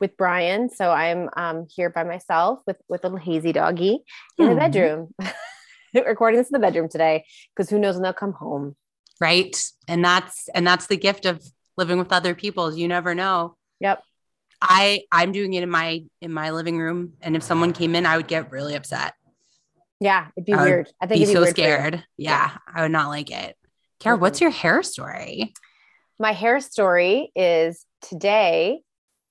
with Brian, so I'm um, here by myself with with little hazy doggy in the Hmm. bedroom. Recording this in the bedroom today because who knows when they'll come home. Right. And that's and that's the gift of living with other people. You never know. Yep. I I'm doing it in my in my living room. And if someone came in, I would get really upset. Yeah, it'd be I weird. I think Be it'd be so scared. Yeah, I would not like it. Cara, Mhm. what's your hair story? My hair story is today.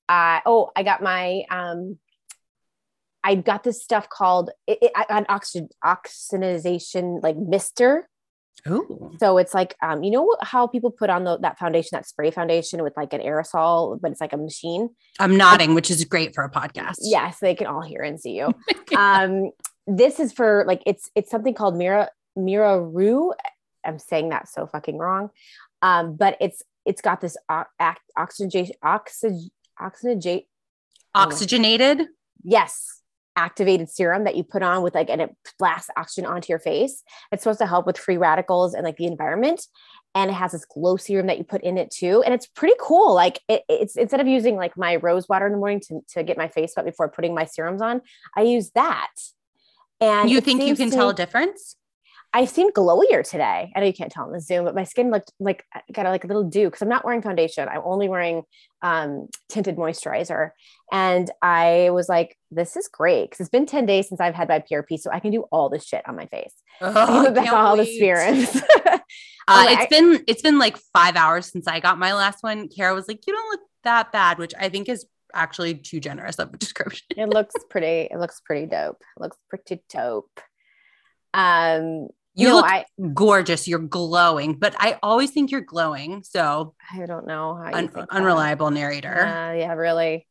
Uh, oh, I got my um, I got this stuff called it, it, got oxygen oxygenization like mister. Oh. So it's like, um, you know how people put on the, that foundation, that spray foundation with like an aerosol, but it's like a machine. I'm nodding, which is great for a podcast. Yes, they can all hear and see you. um, this is for like it's it's something called Mira Mira Rue. I'm saying that so fucking wrong. Um, but it's it's got this o- act, oxygen oxygen oxygen Oxygenated. yes. Activated serum that you put on with like and it blasts oxygen onto your face. It's supposed to help with free radicals and like the environment. And it has this glow serum that you put in it too. And it's pretty cool. Like it, it's instead of using like my rose water in the morning to, to get my face wet before putting my serums on i use that. And you think you can tell me- a difference? I seemed glowier today. I know you can't tell on the Zoom, but my skin looked like I got like a little dew because I'm not wearing foundation. I'm only wearing um, tinted moisturizer. And I was like, this is great because it's been 10 days since I've had my PRP. So I can do all this shit on my face. Oh, back can't all the spirits. Uh, I- it's been it's been like five hours since I got my last one. Kara was like, "You don't look that bad," which I think is actually too generous of a description. it looks pretty. It looks pretty dope. It looks pretty dope. Um, You no, look I, gorgeous. You're glowing, but I always think you're glowing. So I don't know how you un- unreliable narrator. Uh, yeah, really.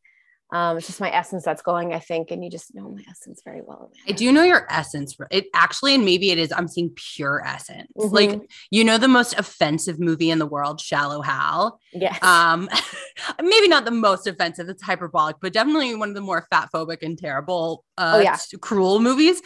Um, it's just my essence that's going, I think, and you just know my essence very well. I do know your essence. It actually, and maybe it is. I'm seeing pure essence. Mhm. Like you know, the most offensive movie in the world, Shallow Hal. Yes. Um, maybe not the most offensive. It's hyperbolic, but definitely one of the more fat phobic and terrible, uh, Oh, yeah. cruel movies.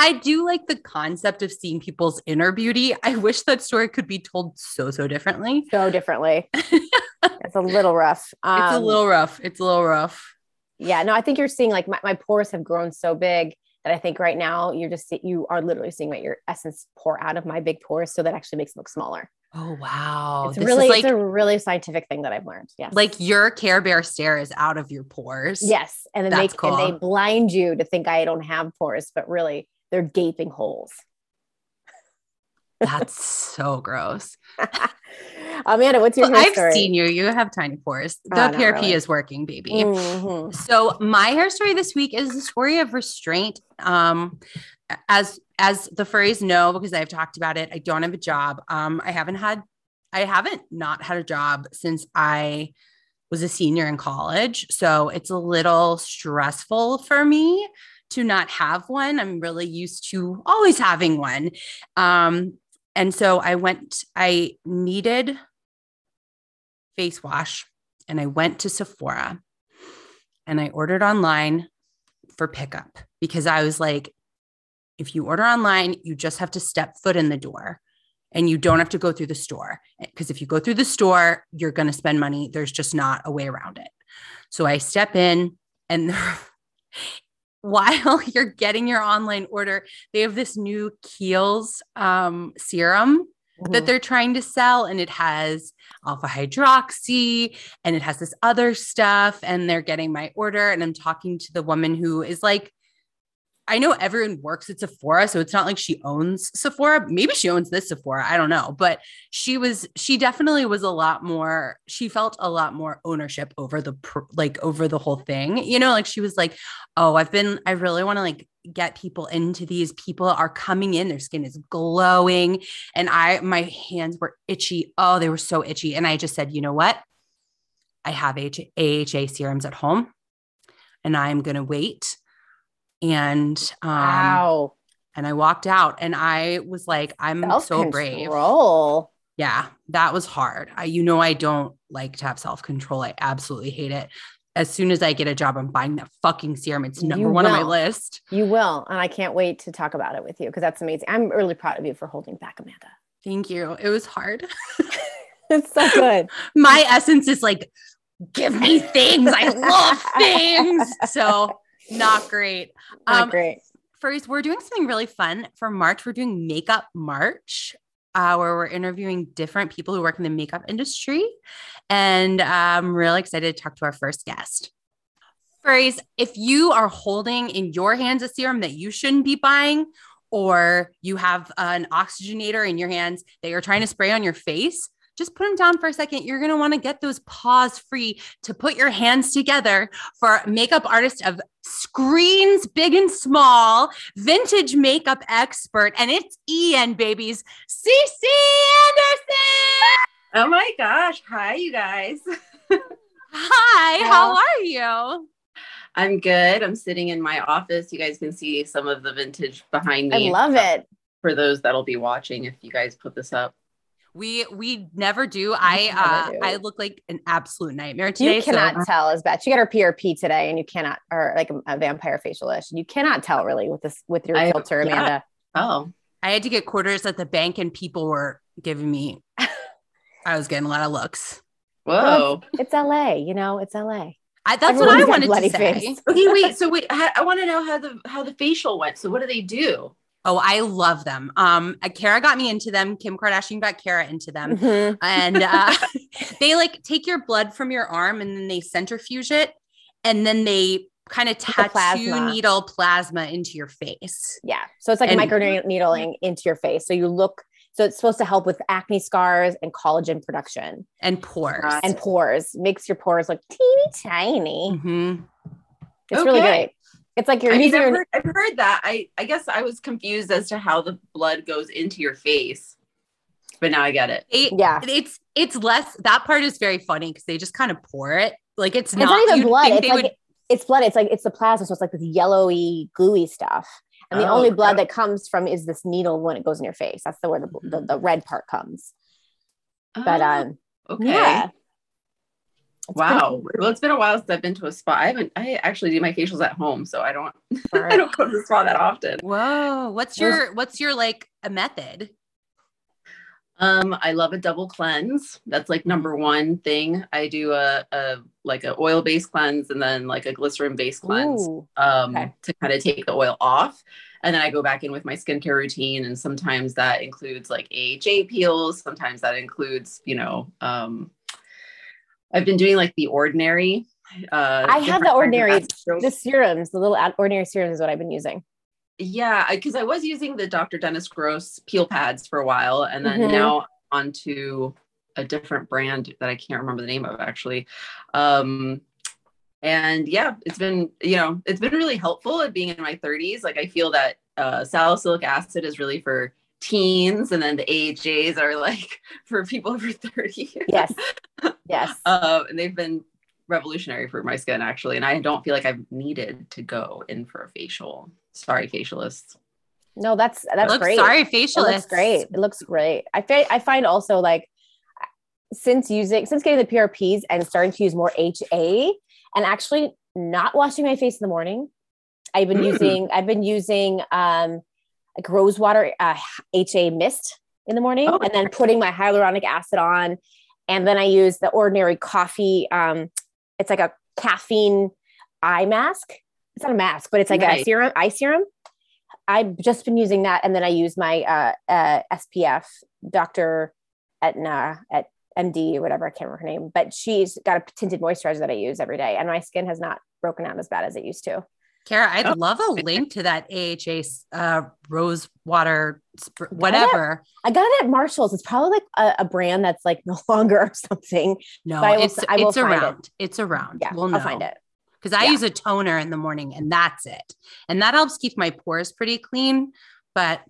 I do like the concept of seeing people's inner beauty. I wish that story could be told so so differently. so differently. it's a little rough. Um, it's a little rough. It's a little rough. yeah. No, I think you're seeing like my, my pores have grown so big that I think right now you're just you are literally seeing what your essence pour out of my big pores, so that actually makes them look smaller. Oh wow! it's This really is like it's a really scientific thing that I've learned. Yes. like your Care Bear stare is out of your pores. yes, and then That's they and they blind you to think I don't have pores, but really they're gaping holes. that's so gross. Amanda, what's your Well, hair I've story? seen you. You have tiny pores. The Oh, PRP really. is working, baby. Mhm. So my hair story this week is the story of restraint. Um, as as the furries know, because I've talked about it, I don't have a job. Um, I haven't had, I haven't not had a job since I was a senior in college. So it's a little stressful for me to not have one. I'm really used to always having one. Um, and so I went, I needed face wash and I went to Sephora and I ordered online for pickup because I was like, if you order online, you just have to step foot in the door and you don't have to go through the store. Because if you go through the store, you're going to spend money. There's just not a way around it. So I step in and while you're getting your online order, they have this new Kiehl's um, serum that Mhm. they're trying to sell and it has alpha hydroxy and it has this other stuff and they're getting my order and I'm talking to the woman who is like I know everyone works at Sephora, so it's not like she owns Sephora. Maybe she owns this Sephora. I don't know. But she was, she definitely was a lot more, she felt a lot more ownership over the, like, over the whole thing. You know, like she was like, oh, I've been, I really want to like get people into these. People are coming in, their skin is glowing. And I, my hands were itchy. Oh, they were so itchy. And I just said, you know what? I have AHA serums at home and I'm going to wait. And, um, Wow. and I walked out and I was like, I'm so brave. Yeah, that was hard. I, you know, I don't like to have self control. I absolutely hate it. As soon as I get a job, I'm buying that fucking serum. It's number You one on my list. You will. And I can't wait to talk about it with you because that's amazing. I'm really proud of you for holding back, Amanda. Thank you. It was hard. It's so good. my essence is like, give me things. I love things. So, not great. Not Um, great. First, we're doing something really fun for March. We're doing Makeup March, uh, where we're interviewing different people who work in the makeup industry. And I'm really excited to talk to our first guest. Furries, if you are holding in your hands a serum that you shouldn't be buying, or you have an oxygenator in your hands that you're trying to spray on your face, just put them down for a second. You're going to want to get those paws free to put your hands together for makeup artist of screens big and small, vintage makeup expert, and it's Ian, babies, CC Anderson. Oh my gosh. Hi, you guys. Hi, how are you? I'm good. I'm sitting in my office. You guys can see some of the vintage behind me. I love it. For those that'll be watching, if you guys put this up. We we never do. I never uh do. I look like an absolute nightmare today. You cannot so tell as bad. She got her PRP today, and you cannot, or like a, a vampire facialish. You cannot tell really with this with your I- filter, yeah. Amanda. Oh, I had to get quarters at the bank and people were giving me I was getting a lot of looks. whoa. It's LA, you know, it's LA. I, that's Everyone's what I wanted to say. face. okay, wait. So wait, I, I want to know how the how the facial went. So what do they do? Oh, I love them. Um, uh, Kara got me into them. Kim Kardashian got Kara into them. Mhm. and uh, they like take your blood from your arm and then they centrifuge it and then they kind of the tattoo plasma. needle plasma into your face Yeah. So it's like And- micro needling into your face. So you look, so it's supposed to help with acne scars and collagen production and pores. Right. and pores, makes your pores look teeny tiny. Mhm. It's really great. It's like you're I mean, using I've your, heard, I've heard that. I I guess I was confused as to how the blood goes into your face, but now I get it. It- yeah. it's it's less that part is very funny because they just kind of pour it like it's, It's not, not, even blood. It's like would- it's blood. It's like it's the plasma. So it's like this yellowy, gooey stuff. And the Oh, only blood crap. that comes from is this needle when it goes in your face. That's the where the, the, the red part comes. But Oh, um, okay. yeah. It's Wow. Well, it's been a while since I've been to a spa. I haven't. I actually do my facials at home, so I don't. pretty I don't go to the spa that often. whoa what's your what's your like a method Um, I love a double cleanse. That's like number one thing. I do a, a like a oil based cleanse and then like a glycerin based cleanse Ooh. um, okay. to kind of take the oil off. And then I go back in with my skincare routine. And sometimes that includes like AHA peels. Sometimes that includes, you know, um, I've been doing like the ordinary. Uh, I have the Ordinary. The serums, the little ordinary serums is what I've been using. Yeah, because I was using the Dr. Dennis Gross peel pads for a while, and then Mhm. now onto a different brand that I can't remember the name of actually. Um, and yeah, it's been you know it's been really helpful at being in my 30s. Like I feel that uh, salicylic acid is really for teens, and then the AHAs are like for people over 30. Yes. Yes. uh, and they've been revolutionary for my skin actually, and I don't feel like I've needed to go in for a facial. Sorry, facialists. No, that's that's Look, great. sorry It facialist looks great. It looks great. I find I find also like since using since getting the PRPs and starting to use more HA and actually not washing my face in the morning. I've been Mm. using I've been using um like rose water uh, HA mist in the morning Oh, and then putting my hyaluronic acid on and then I use the ordinary coffee um it's like a caffeine eye mask. It's not a mask, but it's like a Nice. serum eye serum. I've just been using that, and then I use my uh, uh, SPF, Dr. Etna at MD or whatever. I can't remember her name, but she's got a tinted moisturizer that I use every day, and my skin has not broken out as bad as it used to. Kara, I'd Oh. love a link to that AHA uh, rose water, sp- whatever. I got it at Marshalls. It's probably like a, a brand that's like no longer or something. No, I will it's I it's find it. around. It's around. Yeah, we'll I'll know. find it. because I Yeah. use a toner in the morning and that's it. And that helps keep my pores pretty clean. But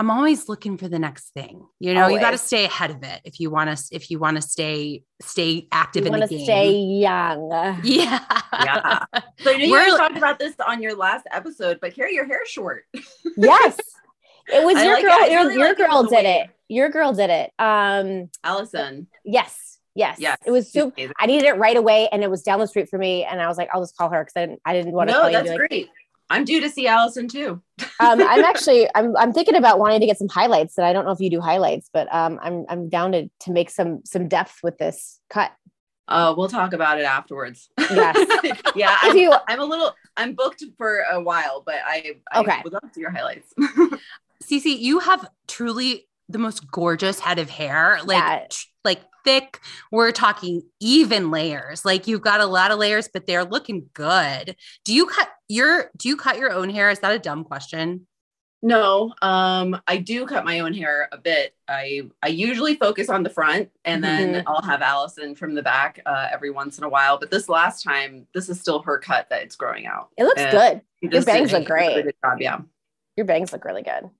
I'm always looking for the next thing. You know, you got to stay ahead of it if you want to if you want to stay stay active You in the want to game. stay young. yeah. Yeah. So I know you We're- guys talked about this on your last episode, but Kara your hair short. Yes. It was I your like girl. I Your, really your like girl did wave. it. Your girl did it. Um, Allison. yes, yes, Yes. It was super. I needed it right away, and it was down the street for me. And I was like, I'll just call her because I didn't. I didn't want to No, call you. that's be like, great. I'm due to see Allison too. um, I'm actually. I'm. I'm thinking about wanting to get some highlights. And I don't know if you do highlights, but um, I'm. I'm down to to make some some depth with this cut. Uh, we'll talk about it afterwards. Yes. yeah, I'm, you. I'm a little. I'm booked for a while, but I. I Okay. Would love to see your highlights. Cece, you have truly the most gorgeous head of hair. Like Yeah. tr- like thick. We're talking even layers. Like you've got a lot of layers, but they're looking good. Do you cut your do you cut your own hair? Is that a dumb question? No, um, I do cut my own hair a bit. I I usually focus on the front, and then Mhm. I'll have Allison from the back uh, every once in a while. But this last time, this is still her cut that it's growing out. It looks Uh, good. Your bangs a look great. job, yeah. Your bangs look really good.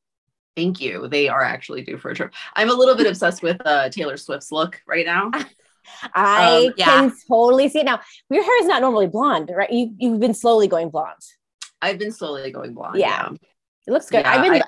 Thank you. They are actually due for a trip. I'm a little bit obsessed with uh, Taylor Swift's look right now. I Um, yeah. can totally see it now. Your hair is not normally blonde, right? You you've been slowly going blonde. I've been slowly going blonde. Yeah. Yeah. It looks good. Yeah, I've been I-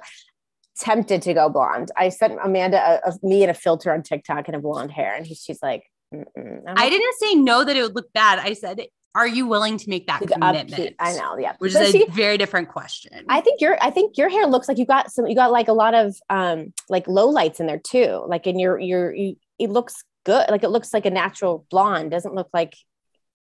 tempted to go blonde. I sent Amanda a, a me and a filter on TikTok and a blonde hair, and he, she's like, I didn't say no that it would look bad. I said, are you willing to make that "Look, commitment? upkeep." I know, yeah. Which But is a see, very different question. I think your I think your hair looks like you got some. You got like a lot of um like low lights in there too. Like in your your you, it looks good. Like it looks like a natural blonde. Doesn't look like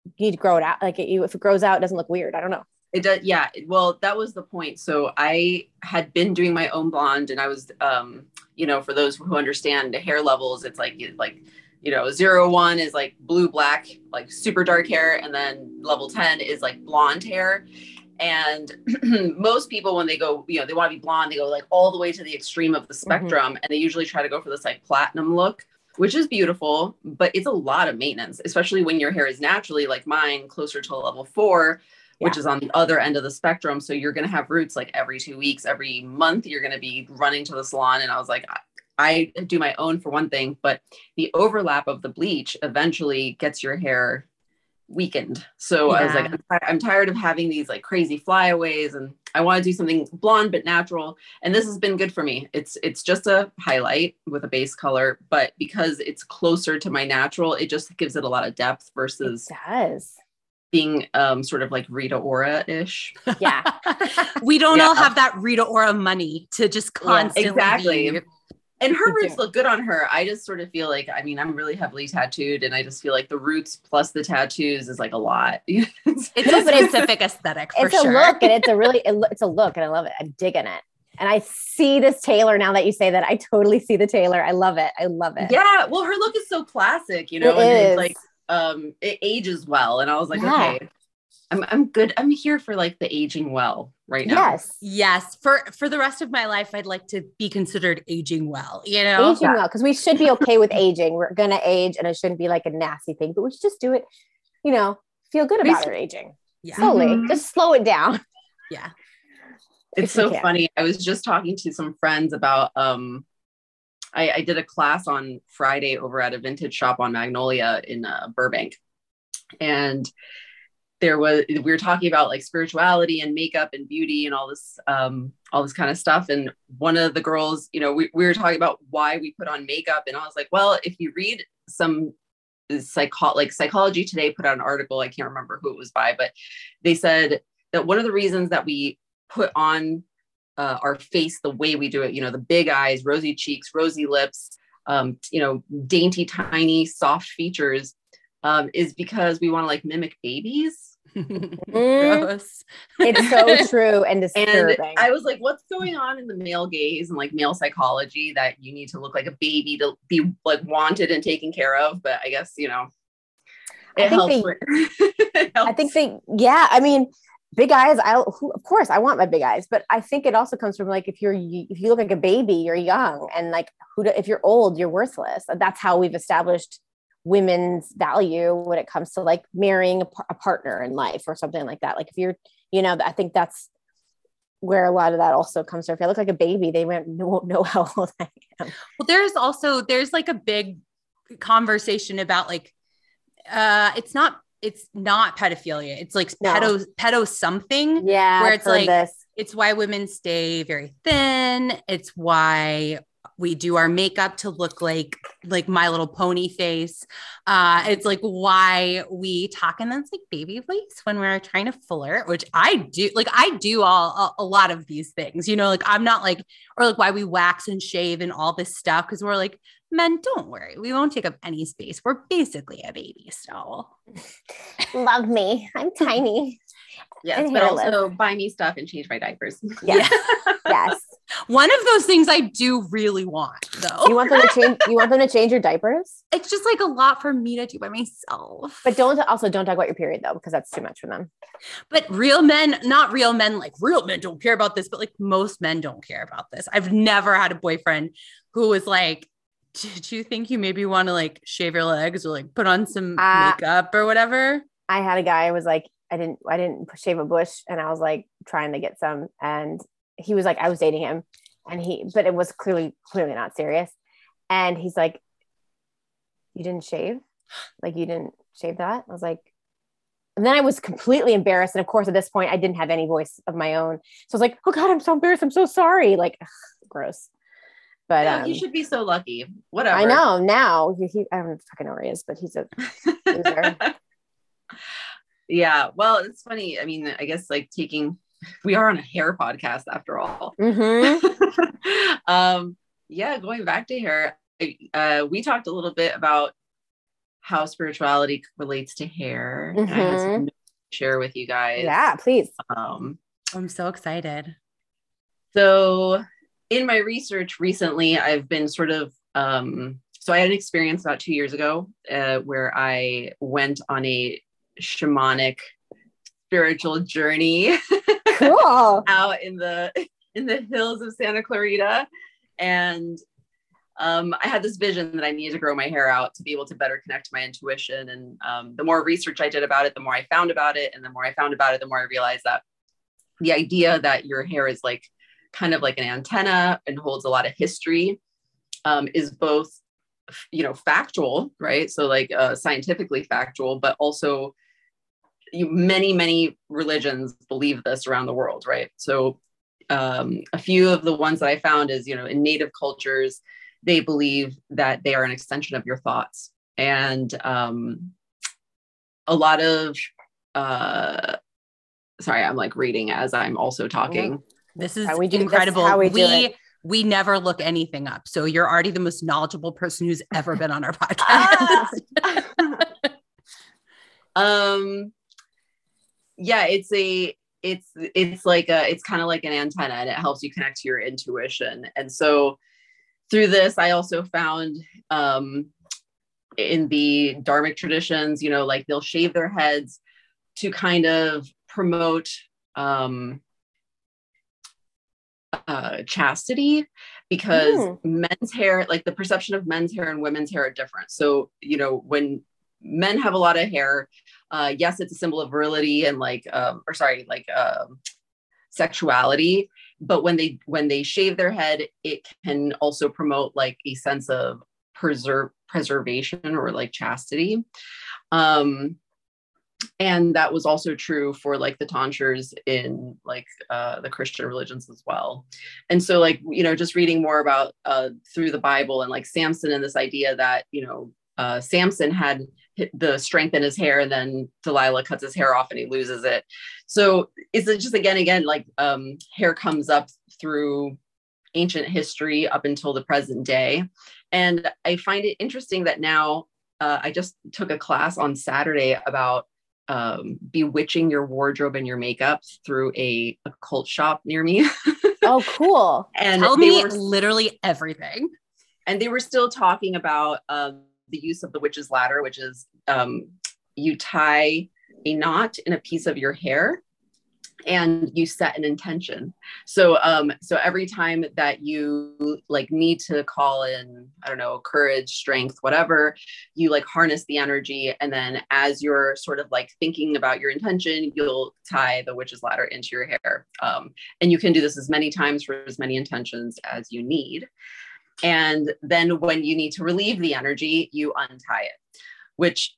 you need to grow it out. Like it, you, if it grows out, it doesn't look weird. I don't know. It does. Yeah. Well, that was the point. So I had been doing my own blonde and I was, um, you know, for those who understand the hair levels, it's like, like, you know, zero one is like blue, black, like super dark hair. And then level 10 is like blonde hair. And most people, when they go, you know, they want to be blonde, they go like all the way to the extreme of the mm-hmm. spectrum. And they usually try to go for this like platinum look, which is beautiful, but it's a lot of maintenance, especially when your hair is naturally like mine, closer to level four, which is on the other end of the spectrum. So you're going to have roots like every two weeks, every month, you're going to be running to the salon. And I was like, I, I do my own for one thing, but the overlap of the bleach eventually gets your hair weakened. So I was like, I'm, ti- I'm tired of having these like crazy flyaways and I want to do something blonde but natural. And this has been good for me. It's it's just a highlight with a base color, but because it's closer to my natural, it just gives it a lot of depth versus It does. being um sort of like Rita Ora ish. Yeah. we don't all have that Rita Ora money to just Yeah, constantly exactly. Be- And her roots too. look good on her. I just sort of feel like, I mean, I'm really heavily tattooed, and I just feel like the roots plus the tattoos is like a lot. It's a specific aesthetic for it's sure. a look and it's a really it, lo- it's a look and I love it. I'm digging it. And I see this Taylor now that you say that. I totally see the Taylor. I love it. I love it. yeah. Well, her look is so classic, you know, It and is. it's like um it ages well. And I was like, Yeah. okay, I'm I'm good. I'm here for like the aging well right now. Yes. Yes, for for the rest of my life, I'd like to be considered aging well. You know, Aging well, because we should be okay with aging. We're gonna age and it shouldn't be like a nasty thing, but we should just do it, you know, feel good about our aging. yeah, Slowly. Mhm. Just slow it down. yeah. it's so can. funny. I was just talking to some friends about um I, I did a class on Friday over at a vintage shop on Magnolia in uh, Burbank. And there was we were talking about like spirituality and makeup and beauty and all this um all this kind of stuff. And one of the girls you know we, we were talking about why we put on makeup. And i was like well if you read some psycho like psychology today put out an article i can't remember who it was by but they said that one of the reasons that we put on uh, our face the way we do it you know the big eyes rosy cheeks rosy lips um, you know dainty tiny soft features um, is because we want to like mimic babies Gross. It's so true and and disturbing. I was like, what's going on in the male gaze and like male psychology that you need to look like a baby to be like wanted and taken care of? But I guess, you know, I it think helps. they- I think they, yeah. I mean, big eyes. I, of course, I want my big eyes, but I think it also comes from like if you're if you look like a baby, you're young, and like who? do- If you're old, you're worthless. That's how we've established women's value when it comes to like marrying a, par- a partner in life or something like that. Like if you're, you know, I think that's where a lot of that also comes from. If I look like a baby, they won't, know how old I am. Well, there's also there's like a big conversation about like uh it's not it's not pedophilia. It's like No. pedo pedo something. Yeah, Where it's like- this. It's why women stay very thin. It's why we do our makeup to look like like my little pony face. Uh it's like why we talk in this like baby voice when we're trying to flirt, which I do like I do all a, a lot of these things, you know, like I'm not like or like why we wax and shave and all this stuff because we're like men don't worry we won't take up any space we're basically a baby still Love me. I'm tiny. Yes, And but hairless. also buy me stuff and change my diapers. Yes. yes. One of those things i do really want though You want them to change you want them to change your diapers? it's just like a lot for me to do by myself But don't also don't talk about your period though, because that's too much for them. but real men not real men like real men don't care about this but like most men don't care about this i've never had a boyfriend who was like did you think you maybe want to like shave your legs or like put on some Uh, makeup or whatever I had a guy I was like, I didn't I didn't shave a bush and I was like trying to get some and he was like, I was dating him and he but it was clearly clearly not serious. And he's like, You didn't shave? Like you didn't shave that? I was like, and then I was completely embarrassed. And of course, at this point, I didn't have any voice of my own. So I was like, oh God, I'm so embarrassed. I'm so sorry. Like, ugh, gross. But um, you should be so lucky. Whatever. I know now. He, he, I don't fucking know where he is, but he's a loser. yeah. Well, it's funny. I mean, I guess like taking, we are on a hair podcast after all. Mhm. um, yeah, going back to hair, uh, we talked a little bit about how spirituality relates to hair. and I had to share with you guys. Yeah, please. Um, i'm so excited So, in my research recently, I've been sort of um, so I had an experience about two years ago uh, where I went on a shamanic spiritual journey Cool. out in the in the hills of Santa Clarita, and um, I had this vision that I needed to grow my hair out to be able to better connect my intuition. And um, the more research I did about it, the more I found about it, and the more I found about it, the more I realized that the idea that your hair is like kind of like an antenna and holds a lot of history um, is both you know factual right so like uh, scientifically factual but also you, many many religions believe this around the world right so um, a few of the ones that i found is you know in native cultures they believe that they are an extension of your thoughts and um, a lot of uh, sorry i'm like reading as i'm also talking This is How we do- incredible. how we we it. we never look anything up. So you're already the most knowledgeable person who's ever been on our Ah. podcast. um yeah it's a it's it's like a it's kind of like an antenna and it helps you connect to your intuition and so through this i also found um in the dharmic traditions you know like they'll shave their heads to kind of promote um uh chastity because Mm. men's hair like the perception of men's hair and women's hair are different so you know when men have a lot of hair uh yes it's a symbol of virility and like um or sorry like um sexuality but when they when they shave their head it can also promote like a sense of preserve preservation or like chastity. Um and that was also true for like the tonsures in like uh, the christian religions as well. And so like you know just reading more about uh, through the bible and like samson and this idea that you know uh, samson had the strength in his hair and then delilah cuts his hair off and he loses it so it's just again again like um, hair comes up through ancient history up until the present day and i find it interesting that now uh, i just took a class on saturday about um, bewitching your wardrobe and your makeup through a, a cult shop near me. Oh, cool. and Tell me were, literally everything. and they were still talking about um, the use of the witch's ladder, which is um, you tie a knot in a piece of your hair, and you set an intention. So um so every time that you like need to call in i don't know courage strength whatever you like harness the energy. And then as you're sort of like thinking about your intention you'll tie the witch's ladder into your hair. Um, and you can do this as many times for as many intentions as you need and then when you need to relieve the energy you untie it which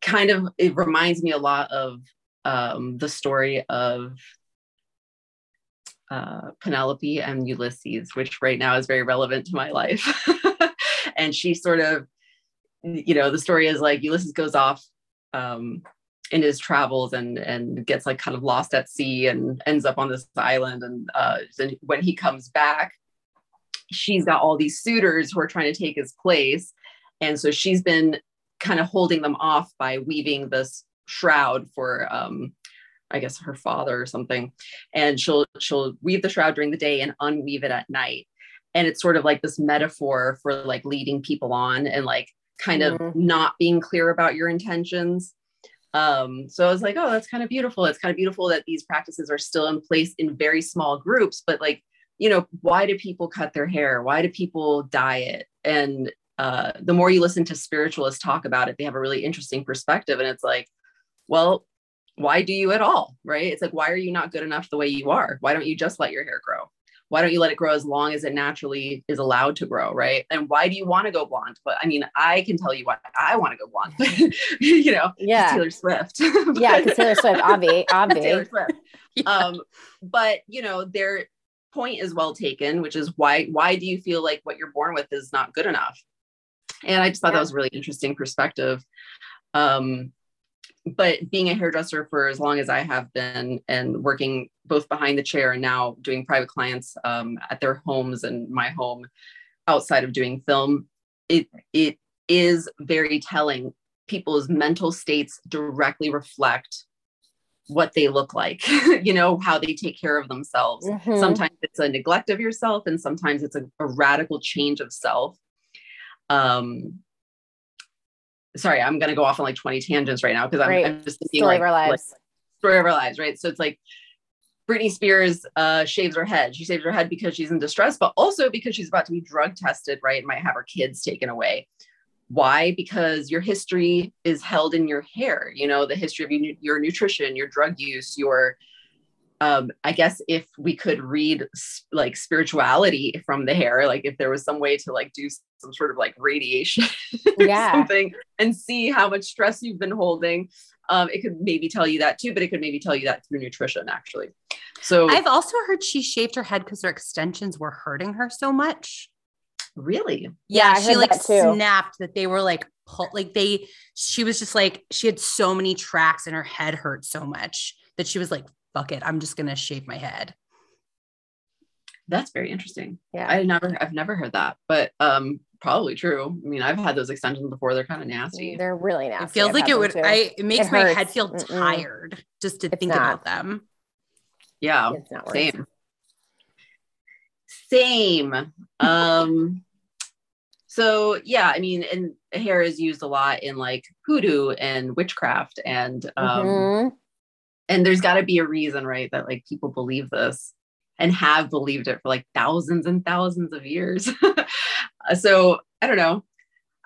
kind of it reminds me a lot of um, the story of uh, Penelope and Ulysses, which right now is very relevant to my life. and she sort of, you know, the story is like Ulysses goes off um, in his travels and and gets like kind of lost at sea and ends up on this island. And uh, when he comes back, she's got all these suitors who are trying to take his place, and so she's been kind of holding them off by weaving this shroud for um I guess her father or something. And she'll she'll weave the shroud during the day and unweave it at night. And it's sort of like this metaphor for like leading people on and like kind of mm-hmm. not being clear about your intentions. Um, so I was like, oh, that's kind of beautiful. It's kind of beautiful that these practices are still in place in very small groups, but like, you know, why do people cut their hair? Why do people diet? And uh, the more you listen to spiritualists talk about it, they have a really interesting perspective. And it's like, well, why do you at all? Right. It's like, why are you not good enough the way you are? Why don't you just let your hair grow? Why don't you let it grow as long as it naturally is allowed to grow? Right. And why do you want to go blonde? But I mean, I can tell you why I want to go blonde, you know, yeah. Taylor Swift. yeah. Taylor Swift, obvi, obvi. Taylor Swift. Yeah. Um, but you know, their point is well taken, which is why, why do you feel like what you're born with is not good enough? And I just thought yeah. that was a really interesting perspective. Um, but being a hairdresser for as long as I have been and working both behind the chair and now doing private clients um, at their homes and my home outside of doing film, it it is very telling. People's mental states directly reflect what they look like, you know, how they take care of themselves. Mm-hmm. Sometimes it's a neglect of yourself, and sometimes it's a, a radical change of self. Um, sorry, I'm going to go off on like 20 tangents right now because I'm, I'm, just thinking story like, of our lives. Like, story of our lives, right? So it's like Britney Spears uh, shaves her head. She shaves her head because she's in distress, but also because she's about to be drug tested, right? Might have her kids taken away. Why? Because your history is held in your hair. You know, the history of your, your nutrition, your drug use, your um, I guess if we could read like spirituality from the hair, like if there was some way to like do some sort of like radiation yeah. something and see how much stress you've been holding, um, it could maybe tell you that too, but it could maybe tell you that through nutrition actually. So I've also heard she shaved her head because her extensions were hurting her so much. Really? Yeah, yeah she like that snapped that they were like pull, like they she was just like she had so many tracks and her head hurt so much that she was like fuck it, I'm just gonna shave my head. That's very interesting. Yeah. I never I've never heard that, but um probably true. I mean, I've had those extensions before. They're kind of nasty. They're really nasty. It feels I've like it would I it makes it my head feel Mm-mm. tired just to it's think not. about them. Yeah. Same. Same. Um so yeah, I mean, and hair is used a lot in like hoodoo and witchcraft and um mm-hmm. and there's got to be a reason right that like people believe this and have believed it for like thousands and thousands of years. So i don't know.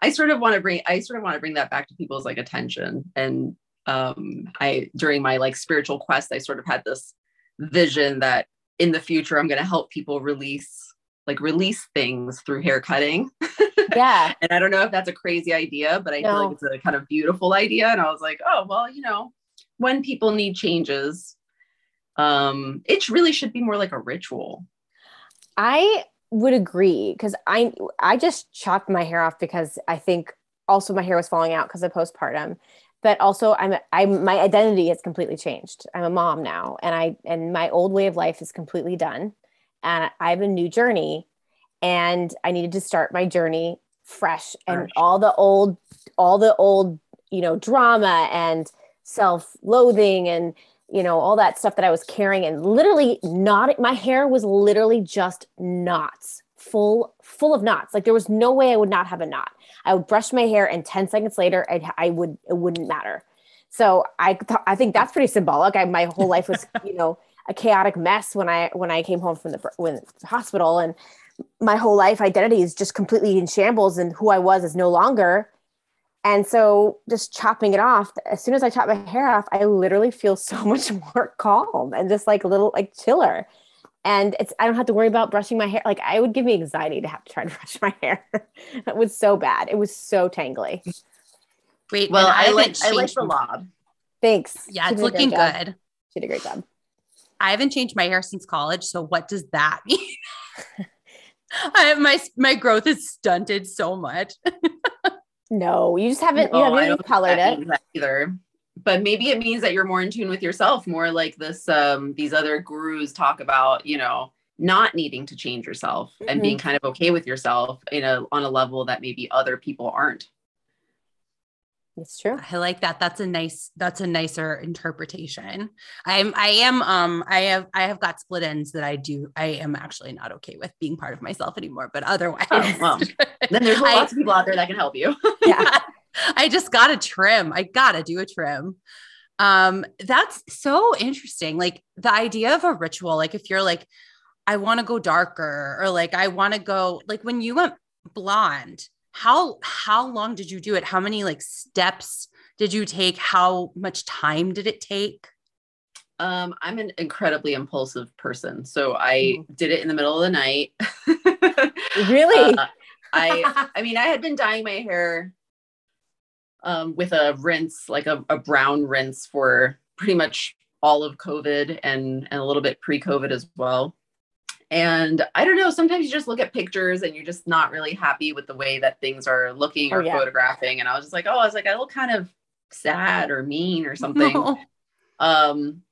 I sort of want to bring i sort of want to bring that back to people's like attention and um i during my like spiritual quest i sort of had this vision that in the future i'm going to help people release like release things through hair cutting yeah. And i don't know if that's a crazy idea but i no. feel like it's a kind of beautiful idea. And i was like oh well you know when people need changes um it really should be more like a ritual. I would agree because i i just chopped my hair off because i think also my hair was falling out because of postpartum. But also i'm i'm my identity has completely changed. I'm a mom now and i and my old way of life is completely done. And i have a new journey and i needed to start my journey fresh and all the old all the old you know drama and self-loathing and you know all that stuff that i was carrying and literally not my hair was literally just knots full full of knots. Like there was no way i would not have a knot. I would brush my hair and 10 seconds later I'd, i would it wouldn't matter. So i th- i think that's pretty symbolic. I, my whole life was you know a chaotic mess when I when I came home from the when the hospital and my whole life identity is just completely in shambles and who I was is no longer. And so just chopping it off, as soon as I chop my hair off, I literally feel so much more calm and just like a little like chiller. And it's I don't have to worry about brushing my hair. Like I would give me anxiety to have to try to brush my hair. it was so bad. It was so tangly. Wait, Well, and I, like haven't I like changed the my- lob. Thanks. Yeah, She it's did a looking job. good. She did a great job. I haven't changed my hair since college. So what does that mean? I, my my growth is stunted so much. No, you just haven't. No, you haven't don't even think colored it. either. But maybe it means that you're more in tune with yourself, more like this um these other gurus talk about, you know, not needing to change yourself and Mhm. being kind of okay with yourself in a on a level that maybe other people aren't. It's true. I like that. That's a nice. That's a nicer interpretation. I'm. I am. Um. I have. I have got split ends that I do. I am actually not okay with being part of myself anymore. But otherwise, Oh, well. Then there's I- lots of people out there that can help you. Yeah. I just gotta trim. I gotta do a trim. Um, that's so interesting. Like the idea of a ritual, like if you're like, I want to go darker, or like I want to go, like when you went blonde, how how long did you do it? How many like steps did you take? How much time did it take? Um, I'm an incredibly impulsive person. So I did it in the middle of the night. Really? Uh, I I mean, I had been dyeing my hair um, with a rinse, like a, a brown rinse for pretty much all of COVID and, and a little bit pre-COVID as well. And I don't know, sometimes you just look at pictures and you're just not really happy with the way that things are looking Oh, or yeah. photographing. And I was just like, oh, I was like, I look kind of sad or mean or something um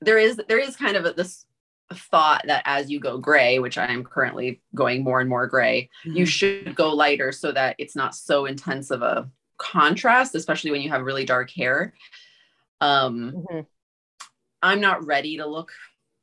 there is there is kind of a, this thought that as you go gray which i am currently going more and more gray you should go lighter so that it's not so intense of a contrast especially when you have really dark hair um Mhm. i'm not ready to look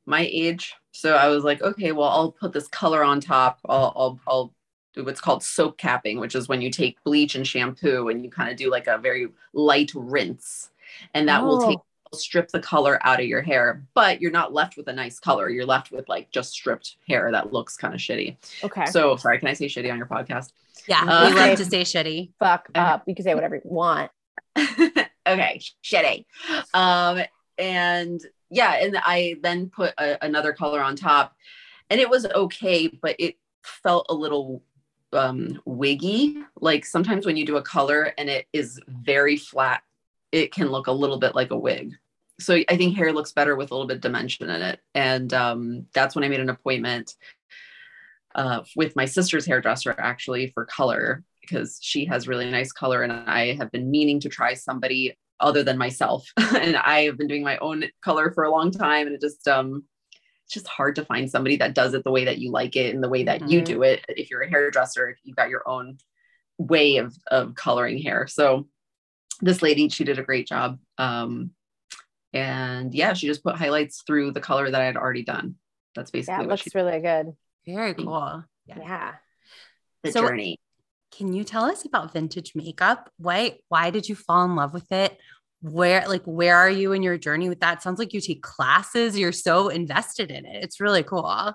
my age so i was like okay well i'll put this color on top i'll i'll, I'll do what's called soap capping which is when you take bleach and shampoo and you kind of do like a very light rinse and that will take Oh. strip the color out of your hair but you're not left with a nice color you're left with like just stripped hair that looks kind of shitty Okay. so sorry can i say shitty on your podcast Yeah, Uh, we love to say shitty. Fuck Okay. up. You can say whatever you want. okay shitty um and yeah and i then put a, another color on top and it was okay but it felt a little um wiggy. Like sometimes when you do a color and it is very flat it can look a little bit like a wig. So i think hair looks better with a little bit of dimension in it and um that's when i made an appointment uh, with my sister's hairdresser actually for color because she has really nice color and I have been meaning to try somebody other than myself and I have been doing my own color for a long time and it just um it's just hard to find somebody that does it the way that you like it and the way that you Mhm. do it if you're a hairdresser if you've got your own way of of coloring hair so this lady she did a great job um and yeah she just put highlights through the color that I had already done that's basically it what she looks really good. Very cool. Yeah. Yeah. the So- journey Can you tell us about vintage makeup? Why why did you fall in love with it? Where like where are you in your journey with that? Sounds like you take classes. You're so invested in it. It's really cool.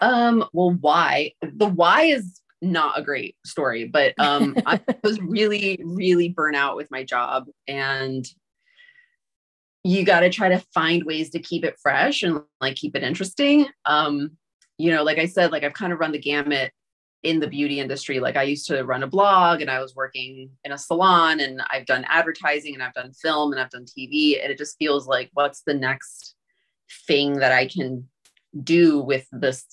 Um, well, why? The why is not a great story, but um I was really, really burnout with my job and you got to try to find ways to keep it fresh and like keep it interesting. Um, you know, like I said, like I've kind of run the gamut in the beauty industry. Like I used to run a blog and I was working in a salon and I've done advertising and I've done film and I've done TV. And it just feels like what's the next thing that I can do with this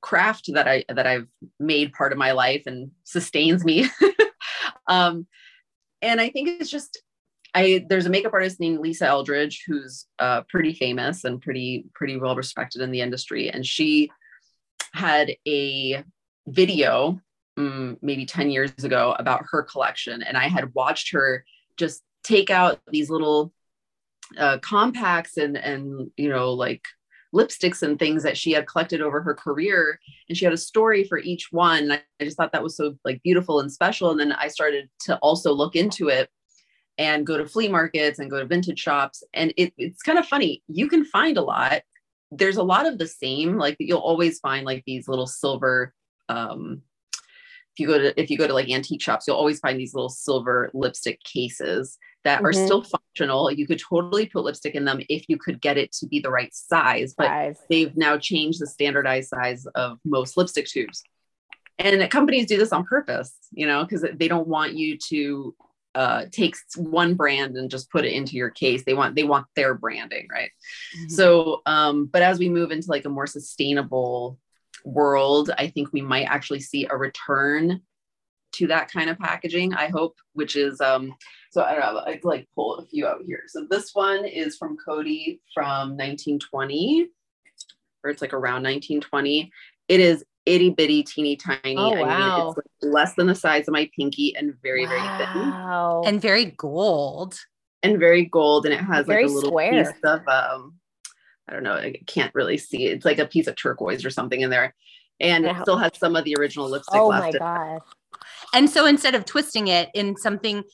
craft that I that I've made part of my life and sustains me. um, and I think it's just I there's a makeup artist named Lisa Eldridge who's uh, pretty famous and pretty pretty well respected in the industry, and she had a video mm, maybe 10 years ago about her collection and i had watched her just take out these little uh, compacts and and you know like lipsticks and things that she had collected over her career and she had a story for each one i just thought that was so like beautiful and special and then i started to also look into it and go to flea markets and go to vintage shops. And it, it's kind of funny. You can find a lot. There's a lot of the same, like you'll always find like these little silver um, if you go to if you go to like antique shops you'll always find these little silver lipstick cases that mm-hmm. are still functional you could totally put lipstick in them if you could get it to be the right size but size. they've now changed the standardized size of most lipstick tubes and companies do this on purpose you know because they don't want you to uh, take one brand and just put it into your case they want they want their branding right mm-hmm. so um but as we move into like a more sustainable world, I think we might actually see a return to that kind of packaging. I hope, which is um, so I don't know. I like pull a few out here. So this one is from Coty from 1920, or it's like around 1920. It is itty bitty, teeny tiny. Oh, wow. I mean, it's like less than the size of my pinky and very, wow. very thin. And very gold. And very gold. And it has very like a little square. piece of um I don't know, I can't really see. It's like a piece of turquoise or something in there. And it still has some of the original lipstick oh left. Oh my God. And so instead of twisting it in something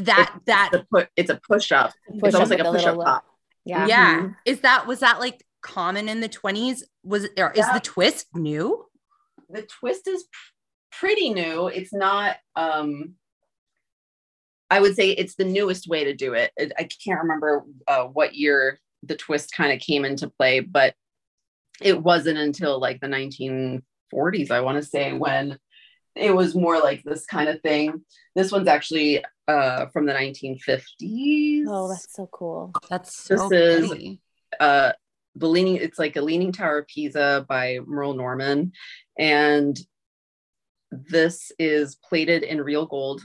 that it's, that it's a, pu- it's a push up. Push it's almost like a push up top. Yeah. Yeah. Mm-hmm. Is that was that like common in the 20s? Was or is the twist new? The twist is pretty new. It's not um I would say it's the newest way to do it. I can't remember uh, what year the twist kind of came into play, but it wasn't until like the 1940s, I want to say, when it was more like this kind of thing. This one's actually uh, from the 1950s. Oh, that's so cool. That's so this is uh, the leaning. It's like a Leaning Tower of Pisa by Merle Norman, and this is plated in real gold,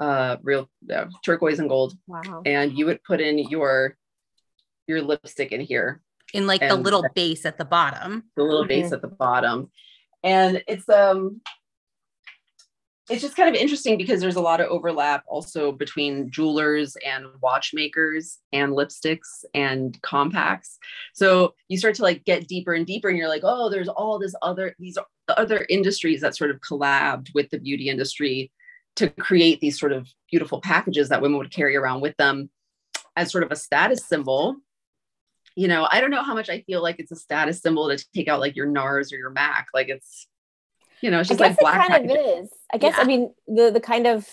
uh, real uh, turquoise and gold. Wow! And you would put in your your lipstick in here. In like the little base at the bottom. The little base mm-hmm. at the bottom. And it's um it's just kind of interesting because there's a lot of overlap also between jewelers and watchmakers and lipsticks and compacts. So you start to like get deeper and deeper and you're like oh there's all this other these other industries that sort of collabed with the beauty industry to create these sort of beautiful packages that women would carry around with them as sort of a status symbol you know, I don't know how much I feel like it's a status symbol to take out like your NARS or your MAC. Like it's, you know, it's just like black. It kind of is. I guess. Yeah. I mean, the the kind of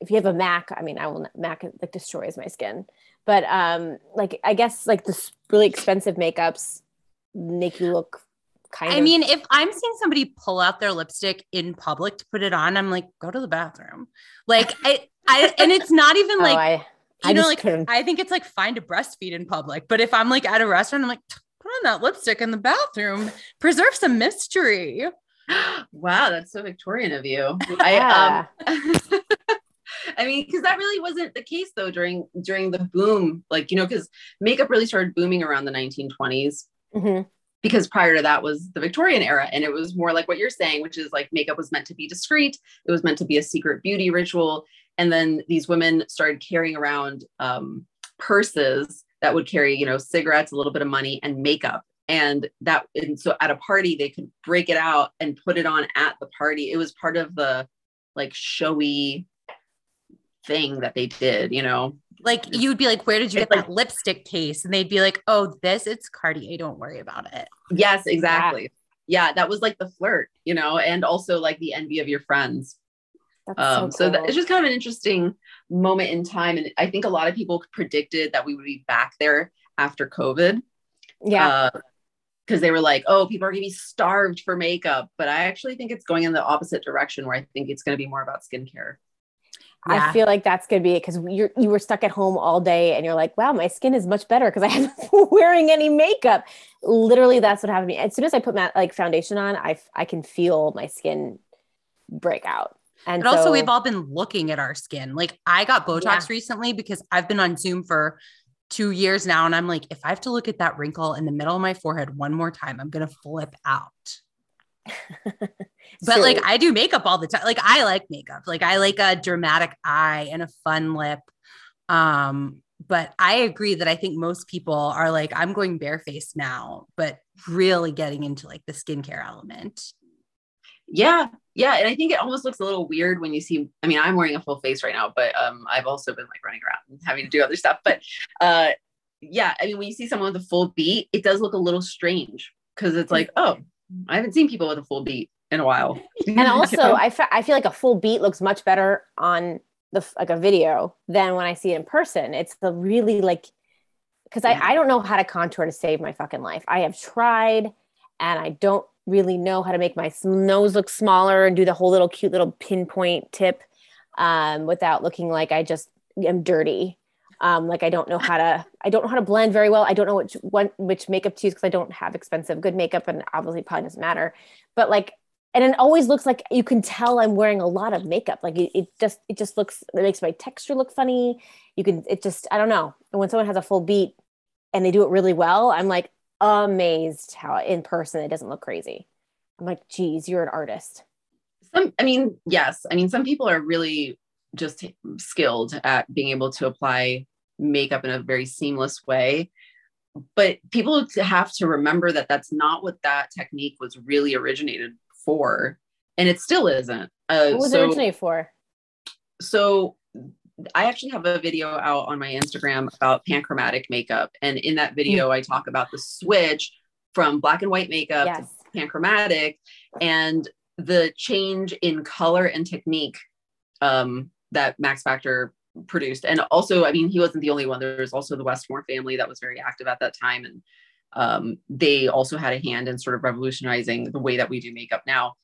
if you have a MAC, I mean, I will MAC like destroys my skin, but um, like I guess like this really expensive makeups make you look kind I of. I mean, if I'm seeing somebody pull out their lipstick in public to put it on, I'm like, go to the bathroom. Like I, I, and it's not even oh, like. I, you I know, like couldn't. I think it's like fine to breastfeed in public, but if I'm like at a restaurant, I'm like, put on that lipstick in the bathroom, preserve some mystery. Wow, that's so Victorian of you. Yeah. I um I mean, because that really wasn't the case though during during the boom, like you know, because makeup really started booming around the 1920s. Mm-hmm. Because prior to that was the Victorian era, and it was more like what you're saying, which is like makeup was meant to be discreet. It was meant to be a secret beauty ritual, and then these women started carrying around um, purses that would carry you know cigarettes a little bit of money and makeup. And that and so at a party they could break it out and put it on at the party. It was part of the like showy thing that they did you know? Like you'd be like where did you get like, that lipstick case? And they'd be like oh this it's cartier. Don't worry about it. Yes exactly. Yeah. yeah that was like the flirt you know? And also like the envy of your friends um, so, cool. so that, it's just kind of an interesting moment in time. And I think a lot of people predicted that we would be back there after COVID. Yeah. because uh, they were like, oh, people are going to be starved for makeup. But I actually think it's going in the opposite direction where I think it's going to be more about skincare. Yeah. I feel like that's going to be it because you you were stuck at home all day and you're like, wow, my skin is much better because I haven't wearing any makeup. Literally, that's what happened to me. As soon as I put my like foundation on, I I can feel my skin break out. And but so, also, we've all been looking at our skin. Like, I got Botox yeah. recently because I've been on Zoom for two years now. And I'm like, if I have to look at that wrinkle in the middle of my forehead one more time, I'm going to flip out. but like, I do makeup all the time. Like, I like makeup. Like, I like a dramatic eye and a fun lip. Um, but I agree that I think most people are like, I'm going barefaced now, but really getting into like the skincare element Yeah, yeah, and I think it almost looks a little weird when you see. I mean, I'm wearing a full face right now, but um, I've also been like running around and having to do other stuff. But uh, yeah, I mean, when you see someone with a full beat, it does look a little strange because it's like, oh, I haven't seen people with a full beat in a while. And also, I, fe- I feel like a full beat looks much better on the like a video than when I see it in person. It's the really like because. I, I don't know how to contour to save my fucking life. I have tried and I don't really know how to make my nose look smaller and do the whole little cute little pinpoint tip um, without looking like I just am dirty. Um, like I don't know how to I don't know how to blend very well. I don't know which one which makeup to use because I don't have expensive good makeup and obviously probably doesn't matter. But like and it always looks like you can tell I'm wearing a lot of makeup. Like it, it just it just looks it makes my texture look funny. You can it just I don't know. And when someone has a full beat and they do it really well, I'm like amazed how in person it doesn't look crazy. I'm like, geez, you're an artist. some i mean yes i mean some people are really just skilled at being able to apply makeup in a very seamless way but people have to remember that that's not what that technique was really originated for and it still isn't uh, What was so, it originated for? so I actually have a video out on my Instagram about panchromatic makeup. And in that video, I talk about the switch from black and white makeup Yes. to panchromatic and the change in color and technique um, that Max Factor produced. And also, I mean, he wasn't the only one. There was also the Westmore family that was very active at that time. And um, they also had a hand in sort of revolutionizing the way that we do makeup now.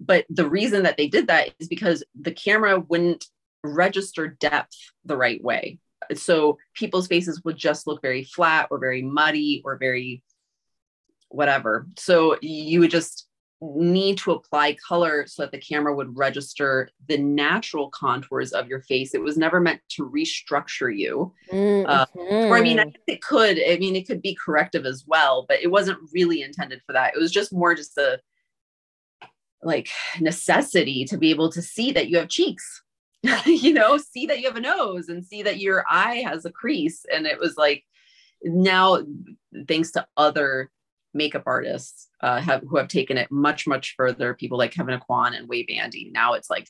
But the reason that they did that is because the camera wouldn't register depth the right way. So people's faces would just look very flat or very muddy or very whatever. So you would just need to apply color so that the camera would register the natural contours of your face. It was never meant to restructure you. Uh, Or I mean, I Mhm. it could. I mean, it could be corrective as well, but it wasn't really intended for that. It was just more just a like necessity to be able to see that you have cheeks. you know, see that you have a nose and see that your eye has a crease. And it was like now, thanks to other makeup artists uh, have who have taken it much, much further, people like Kevyn Aucoin and Wave Andy. Now it's like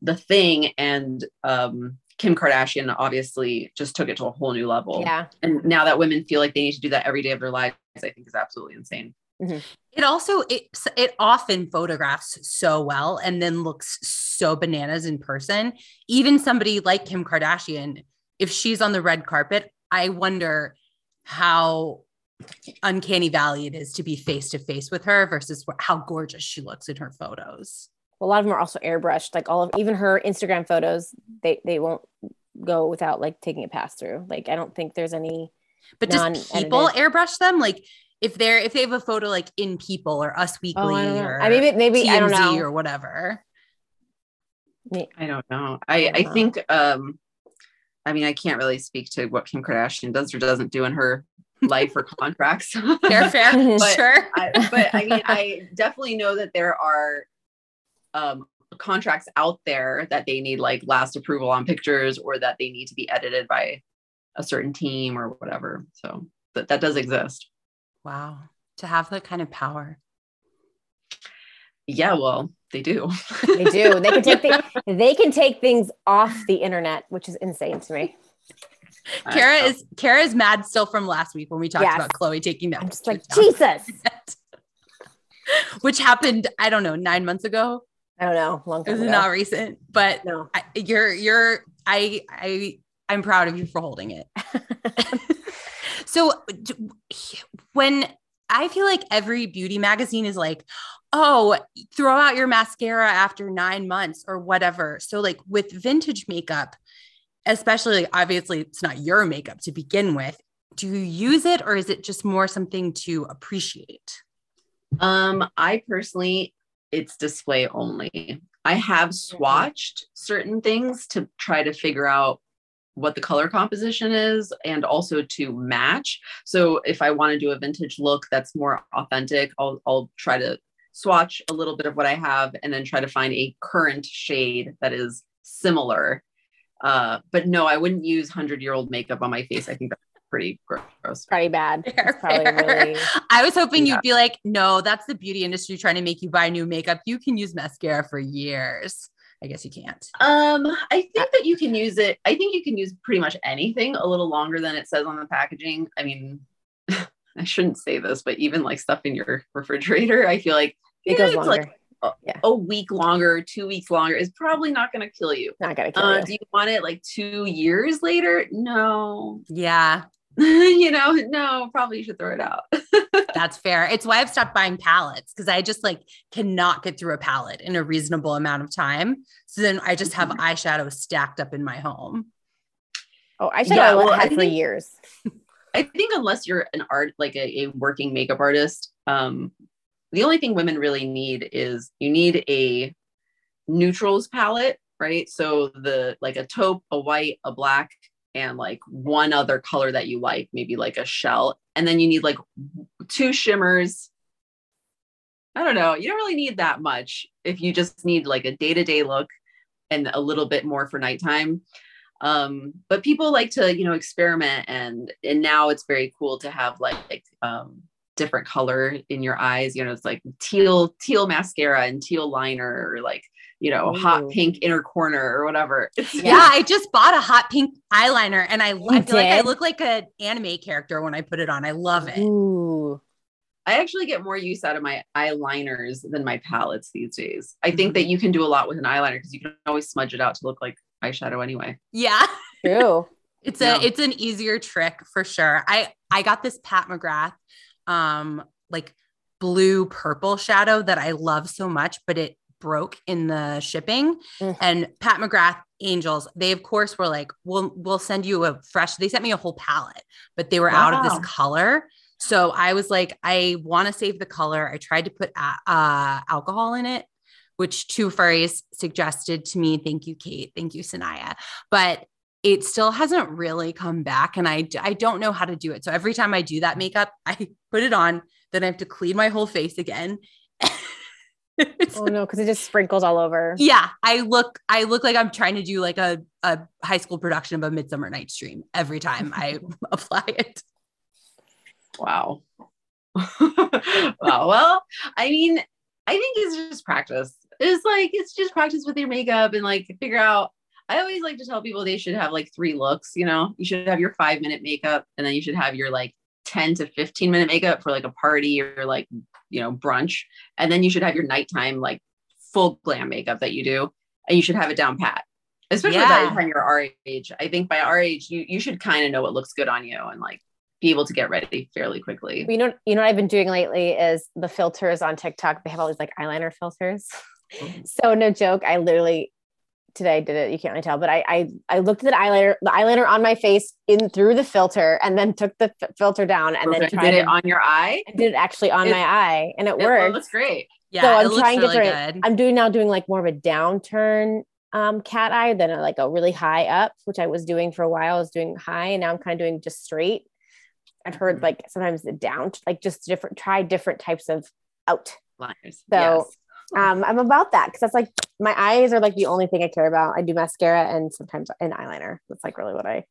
the thing. And um, Kim Kardashian obviously just took it to a whole new level. yeah. And now that women feel like they need to do that every day of their lives, I think is absolutely insane. Mm-hmm. It also it it often photographs so well and then looks so bananas in person. Even somebody like Kim Kardashian, if she's on the red carpet, I wonder how uncanny valley it is to be face to face with her versus how gorgeous she looks in her photos. Well, a lot of them are also airbrushed. Like all of even her Instagram photos, they they won't go without like taking a pass through. Like I don't think there's any. But does Non-edited. people airbrush them? Like if they're if they have a photo like in People or Us Weekly Oh, I or I maybe maybe I don't know. or whatever. I don't know. I, don't I know. think um I mean I can't really speak to what Kim Kardashian does or doesn't do in her life or contracts. Fair, fair, But sure. I, but I mean I definitely know that there are um contracts out there that they need like last approval on pictures or that they need to be edited by a certain team or whatever. So that that does exist. Wow. To have that kind of power. Yeah, well, they do. They do. They can take thi- they can take things off the internet, which is insane to me. Kara is Kara is mad still from last week when we talked Yes. about Chloe taking that. I'm just like. Jesus. which happened, I don't know, nine months ago. I don't know. Long It time was ago. not recent, but no. I, you're you're I I I'm proud of you for holding it. so when I feel like every beauty magazine is like, oh, throw out your mascara after nine months or whatever. So like with vintage makeup, especially like, obviously it's not your makeup to begin with. Do you use it or is it just more something to appreciate? Um, I personally, it's display only. I have swatched certain things to try to figure out what the color composition is and also to match. So if I want to do a vintage look that's more authentic, I'll I'll try to swatch a little bit of what I have and then try to find a current shade that is similar. Uh, but no, I wouldn't use hundred year old makeup on my face. I think that's pretty gross. Pretty bad. Fair, probably fair. really I was hoping Yeah. you'd be like, no, that's the beauty industry trying to make you buy new makeup. You can use mascara for years. I guess you can't. Um, I think that you can use it. I think you can use pretty much anything a little longer than it says on the packaging. I mean, I shouldn't say this, but even like stuff in your refrigerator, I feel like it goes it's longer. like a, Yeah. a week longer, two weeks longer is probably not going to kill you. Not gonna kill Uh, you. do you want it like two years later? No, Yeah, you know, no, probably you should throw it out. that's fair. It's why I've stopped buying palettes because I just like cannot get through a palette in a reasonable amount of time. So then I just have Mhm. eyeshadow stacked up in my home. Oh, I should Yeah, have well, had I for years. I think unless you're an art, like a, a working makeup artist, um, the only thing women really need is you need a neutrals palette, right? So the like a taupe, a white, a black, and like one other color that you like, maybe like a shell. And then you need like two shimmers. I don't know. You don't really need that much if you just need like a day-to-day look and a little bit more for nighttime um but people like to you know experiment and and now it's very cool to have like um different color in your eyes you know it's like teal teal mascara and teal liner or like you know hot pink inner corner or whatever it's, Yeah, I just bought a hot pink eyeliner and I, I feel like I look like an anime character when I put it on. I love it. Ooh. i actually get more use out of my eyeliners than my palettes these days i think that you can do a lot with an eyeliner because you can always smudge it out to look like eyeshadow anyway Yeah. True. It's a Yeah. it's an easier trick for sure. I I got this Pat McGrath um like blue purple shadow that I love so much, but it broke in the shipping. Mm. And Pat McGrath Angels, they of course were like, "We'll we'll send you a fresh." They sent me a whole palette, but they were out of this color. So I was like, I want to save the color. I tried to put a- uh, alcohol in it, which two furries suggested to me. Thank you, Kate. Thank you, Sanaya. But it still hasn't really come back and I, I don't know how to do it. So every time I do that makeup, I put it on, then I have to clean my whole face again. It's- Oh no, because it just sprinkles all over. yeah, I look I look like I'm trying to do like a, a high school production of a Midsummer Night's Dream every time I apply it. Wow. wow. Well, I mean, I think it's just practice. It's like it's just practice with your makeup and like figure out. I always like to tell people they should have like three looks, you know. You should have your 5 minute makeup and then you should have your like 10 to 15 minute makeup for like a party or like, you know, brunch. And then you should have your nighttime like full glam makeup that you do and you should have it down pat. Especially by Yeah. the time you're our age. I think by our age you you should kind of know what looks good on you and like be able to get ready fairly quickly. You know, you know what I've been doing lately is the filters on TikTok. They have all these like eyeliner filters. Mhm. So no joke, I literally today I did it. You can't really tell, but I I I looked at the eyeliner, the eyeliner on my face in through the filter, and then took the f- filter down, and then Perfect. tried did it to- on your eye. I did it actually on It- my eye, and it, worked. It worked. looks great. Yeah, So I'm looks trying really different- good. I'm doing now doing like more of a downturn um cat eye than a, like a really high up, which I was doing for a while. I was doing high, and now I'm kind of doing just straight. I've heard Mhm. like sometimes the down, like just different, try different types of out. Liners. So, yes. Um, I'm about that because that's like my eyes are like the only thing I care about. I do mascara and sometimes an eyeliner. That's like really what I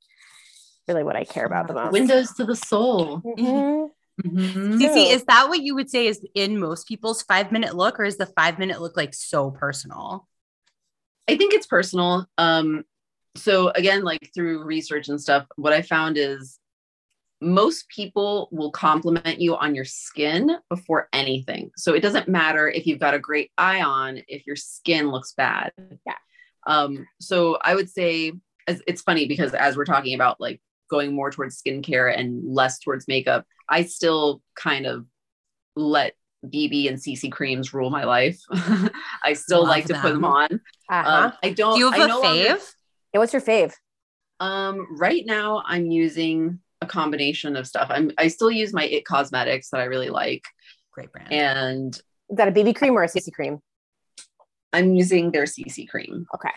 really what I care about the most. windows to the soul. Mhm. Mhm. Cece, is that what you would say is in most people's five minute look, or is the five minute look like so personal? I think it's personal. Um, so again, like through research and stuff, what I found is most people will compliment you on your skin before anything. So it doesn't matter if you've got a great eye on if your skin looks bad. Yeah. Um, so I would say as, it's funny because as we're talking about like going more towards skincare and less towards makeup, I still kind of let BB and CC creams rule my life. I still Love like to put them. them on. Uh-huh. Um, I don't. Do you I have a no longer- fave? yeah, what's your fave? um, right now, I'm using a combination of stuff. I'm. I still use my It Cosmetics that I really like, Great brand. and Is that a BB cream or a CC cream? I'm using their CC cream. Okay.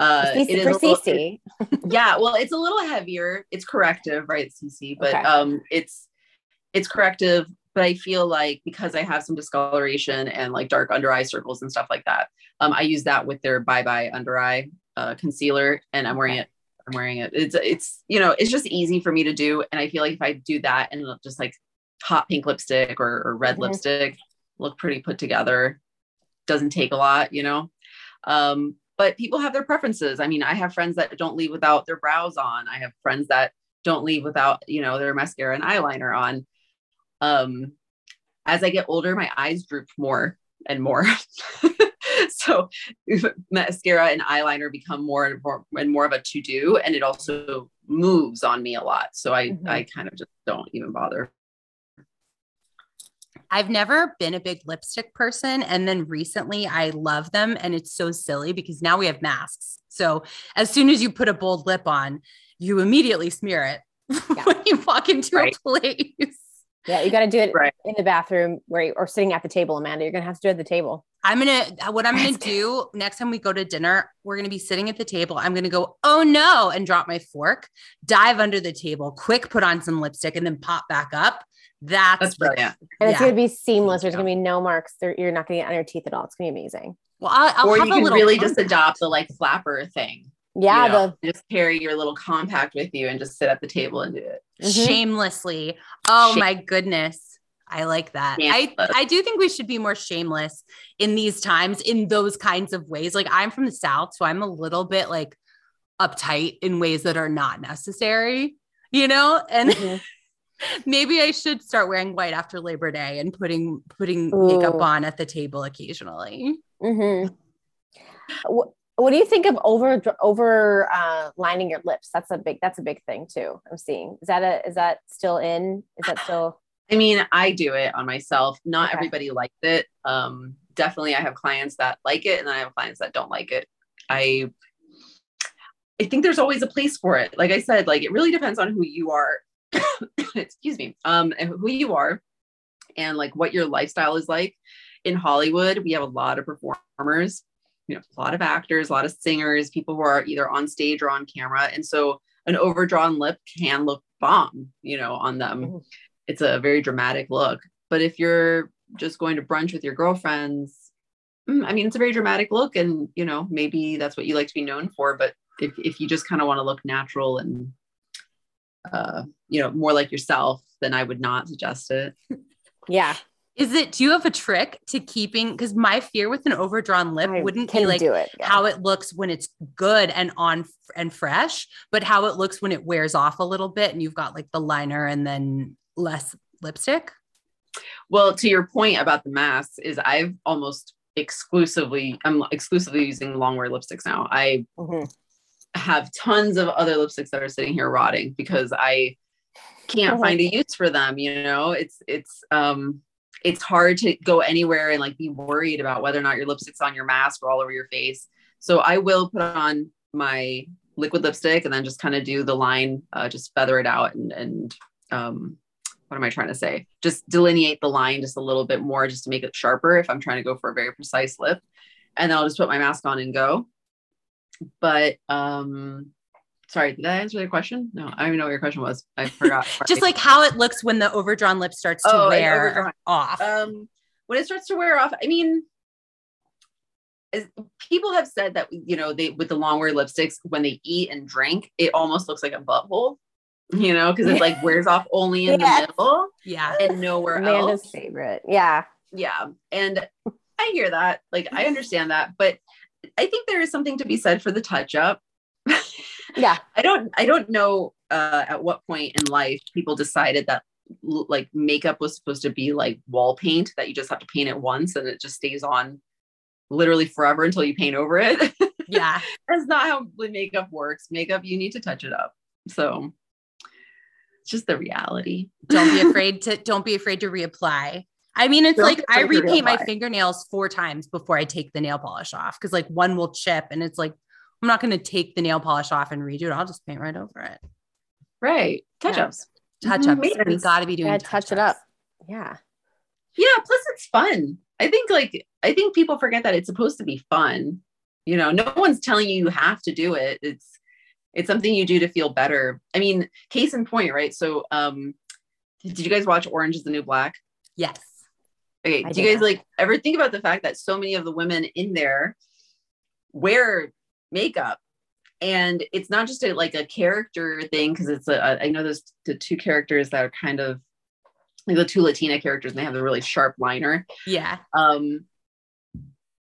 Uh, CC it is for a little- CC. yeah, well, it's a little heavier. It's corrective, right, CC? But Okay. um, it's it's corrective. But I feel like because I have some discoloration and like dark under eye circles and stuff like that, um, I use that with their Bye Bye Under Eye uh, concealer, and I'm wearing it I'm wearing it. It's it's you know it's just easy for me to do, and I feel like if I do that and just like hot pink lipstick or, or red Mhm. lipstick, look pretty put together. Doesn't take a lot, you know. Um, but people have their preferences. I mean, I have friends that don't leave without their brows on. I have friends that don't leave without you know their mascara and eyeliner on. Um, as I get older, my eyes droop more and more. so mascara and eyeliner become more and more and more of a to do, and it also moves on me a lot. So I Mhm. I kind of just don't even bother. I've never been a big lipstick person. And then recently I love them. And it's so silly because now we have masks. So as soon as you put a bold lip on, you immediately smear it Yeah. when you walk into Right. a place. Yeah, you got to do it Right. in the bathroom where you, or sitting at the table, Amanda. You're gonna have to do it at the table. I'm gonna uh, what I'm gonna do next time we go to dinner, we're gonna be sitting at the table. I'm gonna go, oh no, and drop my fork, dive under the table, quick put on some lipstick, and then pop back up. That's, That's the- brilliant. And it's Yeah. gonna be seamless. There's gonna be no marks. There, you're not gonna get on your teeth at all. It's gonna be amazing. Well, I'll, I'll or have you a can little really just adopt the like flapper thing. Yeah, you know, just carry your little compact with you and just sit at the table and do it. the mhm. shamelessly. Oh Shame- my goodness. I like that. I, Shameless. I do think we should be more shameless in these times in those kinds of ways. Like I'm from the South, so I'm a little bit like uptight in ways that are not necessary, you know? And Mhm. maybe I should start wearing white after Labor Day and putting putting makeup Ooh. on at the table occasionally. Mhm. What, do you think of over over uh, lining your lips? That's a big that's a big thing too. I'm seeing. Is that a is that still in? Is that still? I mean, I do it on myself. Not Okay. everybody likes it. Um, definitely, I have clients that like it, and I have clients that don't like it. I, I think there's always a place for it. Like I said, like it really depends on who you are. Excuse me. Um, who you are, and like what your lifestyle is like. In Hollywood, we have a lot of performers. You know, a lot of actors, a lot of singers, people who are either on stage or on camera, and so an overdrawn lip can look bomb. You know, on them Mhm. it's a very dramatic look. But if you're just going to brunch with your girlfriends, mm, I mean, it's a very dramatic look, and you know, maybe that's what you like to be known for. But if if you just kind of want to look natural and uh, you know, more like yourself, then I would not suggest it. Yeah, Is it do you have a trick to keeping because my fear with an overdrawn lip I wouldn't be like do it. Yeah. how it looks when it's good and on f- and fresh, but how it looks when it wears off a little bit and you've got like the liner and then less lipstick. Well, to your point about the masks, is I've almost exclusively I'm exclusively using long wear lipsticks now. I Mhm. have tons of other lipsticks that are sitting here rotting because I can't Mhm. find a use for them. You know, it's it's um it's hard to go anywhere and like be worried about whether or not your lipstick's on your mask or all over your face. So I will put on my liquid lipstick and then just kind of do the line, uh, just feather it out and and um what am I trying to say? Just delineate the line just a little bit more just to make it sharper if I'm trying to go for a very precise lip. And then I'll just put my mask on and go. But um sorry, did I answer your question? No, I don't even know what your question was. I forgot. Just like how it looks when the overdrawn lip starts to Oh, wear off. um when it starts to wear off, I mean as people have said that you know they with the long wear lipsticks when they eat and drink it almost looks like a butthole you know because it like wears off only in Yes. the middle yeah. and nowhere Amanda's else favorite. Yeah. yeah and i hear that like i understand that but i think there is something to be said for the touch up Yeah. i don't i don't know uh at what point in life people decided that like makeup was supposed to be like wall paint that you just have to paint it once and it just stays on literally forever until you paint over it Yeah. that's not how makeup works makeup you need to touch it up so it's just the reality Don't be afraid to don't be afraid to reapply. I mean, it's Don't like I repaint my fingernails four times before I take the nail polish off because like one will chip and it's like I'm not going to take the nail polish off and redo it. I'll just paint right over it. right touch ups Touch Mhm, ups. We maintenance. got to be doing Yeah. Touch it up. Yeah. yeah plus it's fun i think like i think people forget that it's supposed to be fun you know no one's telling you you have to do it it's it's something you do to feel better i mean case in point right so um did you guys watch orange is the new black Yes. okay I do you guys not. like ever think about the fact that so many of the women in there wear makeup and it's not just a, like a character thing because it's a I know there's the two characters that are kind of like the two Latina characters and they have the really sharp liner. Yeah. Um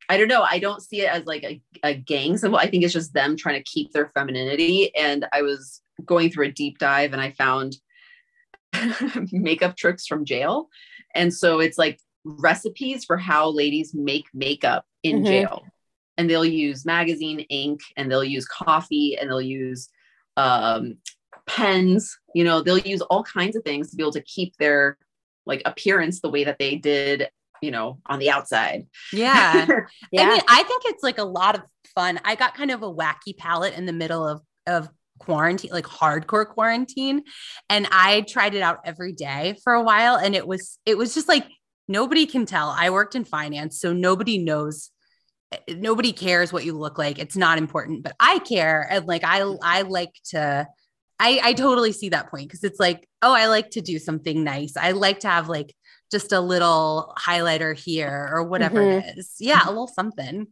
I don't know. I don't see it as like a, a gang symbol. I think it's just them trying to keep their femininity. And I was going through a deep dive and I found makeup tricks from jail. And so it's like recipes for how ladies make makeup in Mhm. jail. And they'll use magazine ink and they'll use coffee and they'll use um, pens. You know, they'll use all kinds of things to be able to keep their like appearance the way that they did, you know, on the outside. Yeah. Yeah. I mean, I think it's like a lot of fun. I got kind of a wacky palette in the middle of of quarantine, like hardcore quarantine, and I tried it out every day for a while, and it was it was just like nobody can tell. I worked in finance, so nobody knows. Eh, Nobody cares what you look like. It's not important, but I care, and like I I like to. I I totally see that point because it's like, oh, I like to do something nice. I like to have like just a little highlighter here or whatever it is. Yeah, a little something.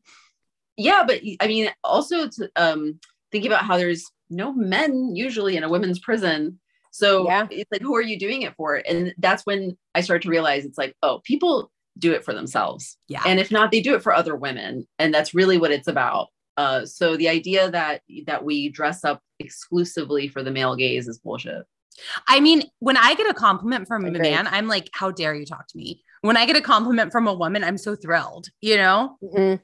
yeah but i mean also to um think about how there's no men usually in a women's prison so Yeah. it's like who are you doing it for and that's when i started to realize it's like oh people do it for themselves Yeah. and if not they do it for other women and that's really what it's about uh so the idea that that we dress up exclusively for the male gaze is bullshit I mean, when I get a compliment from a man, I'm like, how dare you talk to me? When I get a compliment from a woman, I'm so thrilled, you know? Mhm.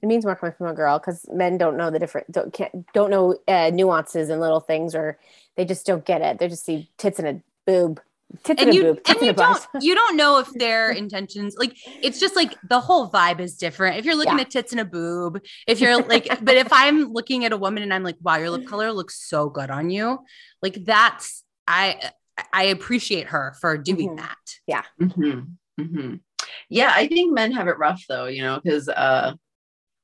It means more coming from a girl because men don't know the different don't can't don't know uh, nuances and little things or they just don't get it. They just see tits and a boob, tits and, And you boob, and you don't you don't know if their intentions like it's just like the whole vibe is different. If you're looking Yeah. at tits and a boob, if you're like, but if I'm looking at a woman and I'm like, wow, your lip color looks so good on you, like that's I I appreciate her for doing Mhm. that. hmm hmm Yeah, I think men have it rough though, you know, because uh,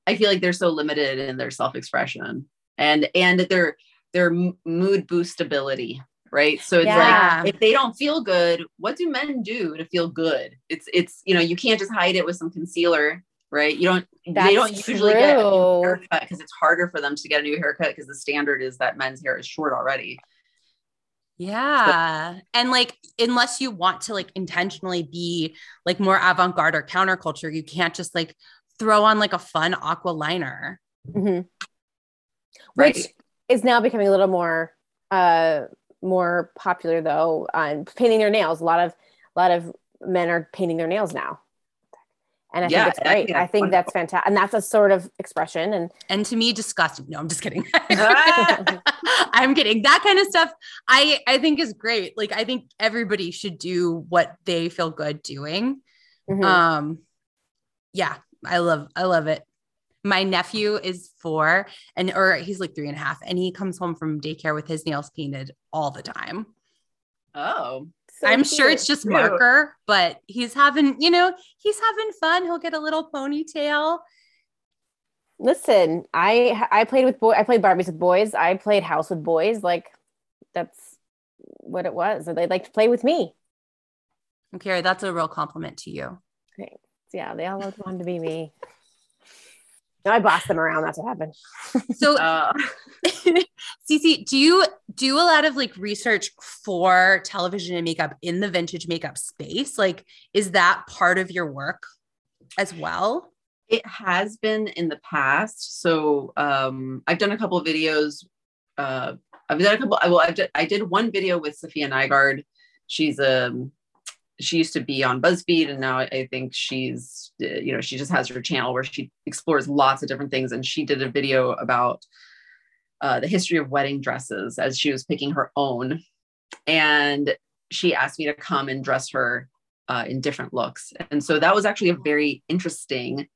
I feel like they're so limited in their self-expression and and their their m- mood boostability, right? So it's Yeah. like if they don't feel good, what do men do to feel good? It's it's you know you can't just hide it with some concealer, right? You don't That's they don't usually get a new haircut because it's harder for them to get a new haircut because the standard is that men's hair is short already. Yeah. And like, unless you want to like intentionally be like more avant garde or counterculture, you can't just like throw on like a fun aqua liner. Mhm. Right. Which is now becoming a little more uh more popular though on painting their nails. A lot of a lot of men are painting their nails now. And I Yeah, think it's I think great. I that's think that's fantastic. And that's a sort of expression. And And to me, disgusting. No, I'm just kidding. I'm kidding. That kind of stuff I I think is great. Like I think everybody should do what they feel good doing. Mhm. Um yeah, I love I love it. My nephew is four and or he's like three and a half, and he comes home from daycare with his nails painted all the time. Oh, So I'm sure it's cute. just marker, but he's having, you know, he's having fun. He'll get a little ponytail. Listen, I I played with boy. I played Barbies with boys. I played house with boys. Like that's what it was. They like to play with me. And Carrie, that's a real compliment to you. Thanks. Yeah, they all loved wanted to be me. No, I bossed them around. That's what happened. So uh, Cece, do you do a lot of like research for television and makeup in the vintage makeup space? Like, is that part of your work as well? It has been in the past. So um, I've done a couple of videos. Uh, I've done a couple. Well, I've done, I did one video with Safiya Nygaard. She's um she used to be on BuzzFeed, and now I think she's uh, you know she just has her channel where she explores lots of different things. And she did a video about uh, the history of wedding dresses as she was picking her own, and she asked me to come and dress her uh, in different looks. And so that was actually a very interesting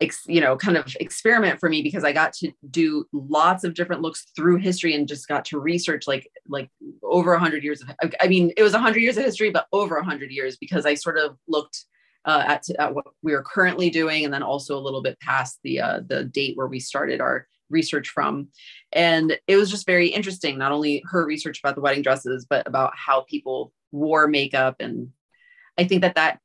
ex, you know, kind of experiment for me because I got to do lots of different looks through history and just got to research like like over a hundred years of. I mean, it was a hundred years of history, but over a hundred years because I sort of looked uh, at, at what we are currently doing, and then also a little bit past the uh, the date where we started our research from, and it was just very interesting. Not only her research about the wedding dresses, but about how people wore makeup, and I think that that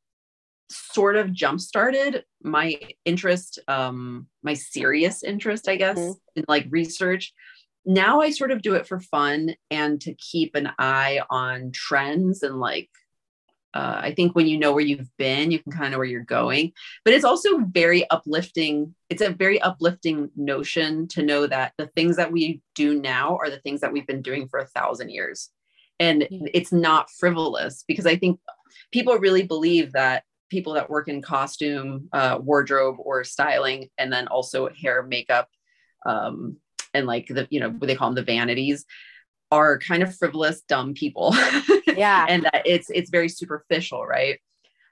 sort of jump started my interest um my serious interest i guess Mhm. in like research. Now i sort of do it for fun and to keep an eye on trends and like uh, i think when you know where you've been you can kind of where you're going. But it's also very uplifting it's a very uplifting notion to know that the things that we do now are the things that we've been doing for a thousand years. And it's not frivolous because i think people really believe that people that work in costume uh, wardrobe or styling and then also hair makeup um, and like the you know what they call them the vanities are kind of frivolous dumb people. Yeah. and that it's it's very superficial right?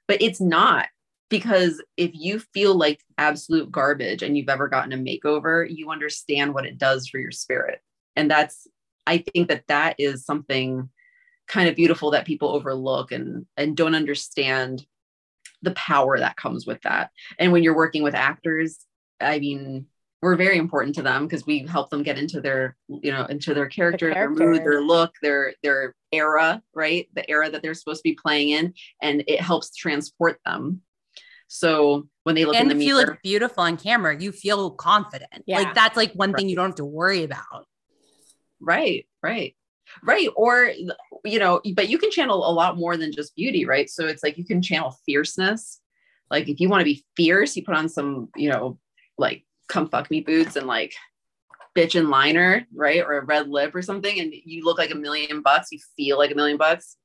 But it's not because if you feel like absolute garbage and you've ever gotten a makeover you understand what it does for your spirit. And that's i think that that is something kind of beautiful that people overlook and and don't understand the power that comes with that and when you're working with actors i mean we're very important to them because we help them get into their you know into their character, their mood their look their their era right the era that they're supposed to be playing in and it helps transport them so when they look and in the if you mirror look beautiful on camera, you feel confident. Yeah. Like that's like one thing you don't have to worry about. right right right or you know but you can channel a lot more than just beauty right so it's like you can channel fierceness like if you want to be fierce you put on some you know like come fuck me boots and like bitch and liner right or a red lip or something and you look like a million bucks you feel like a million bucks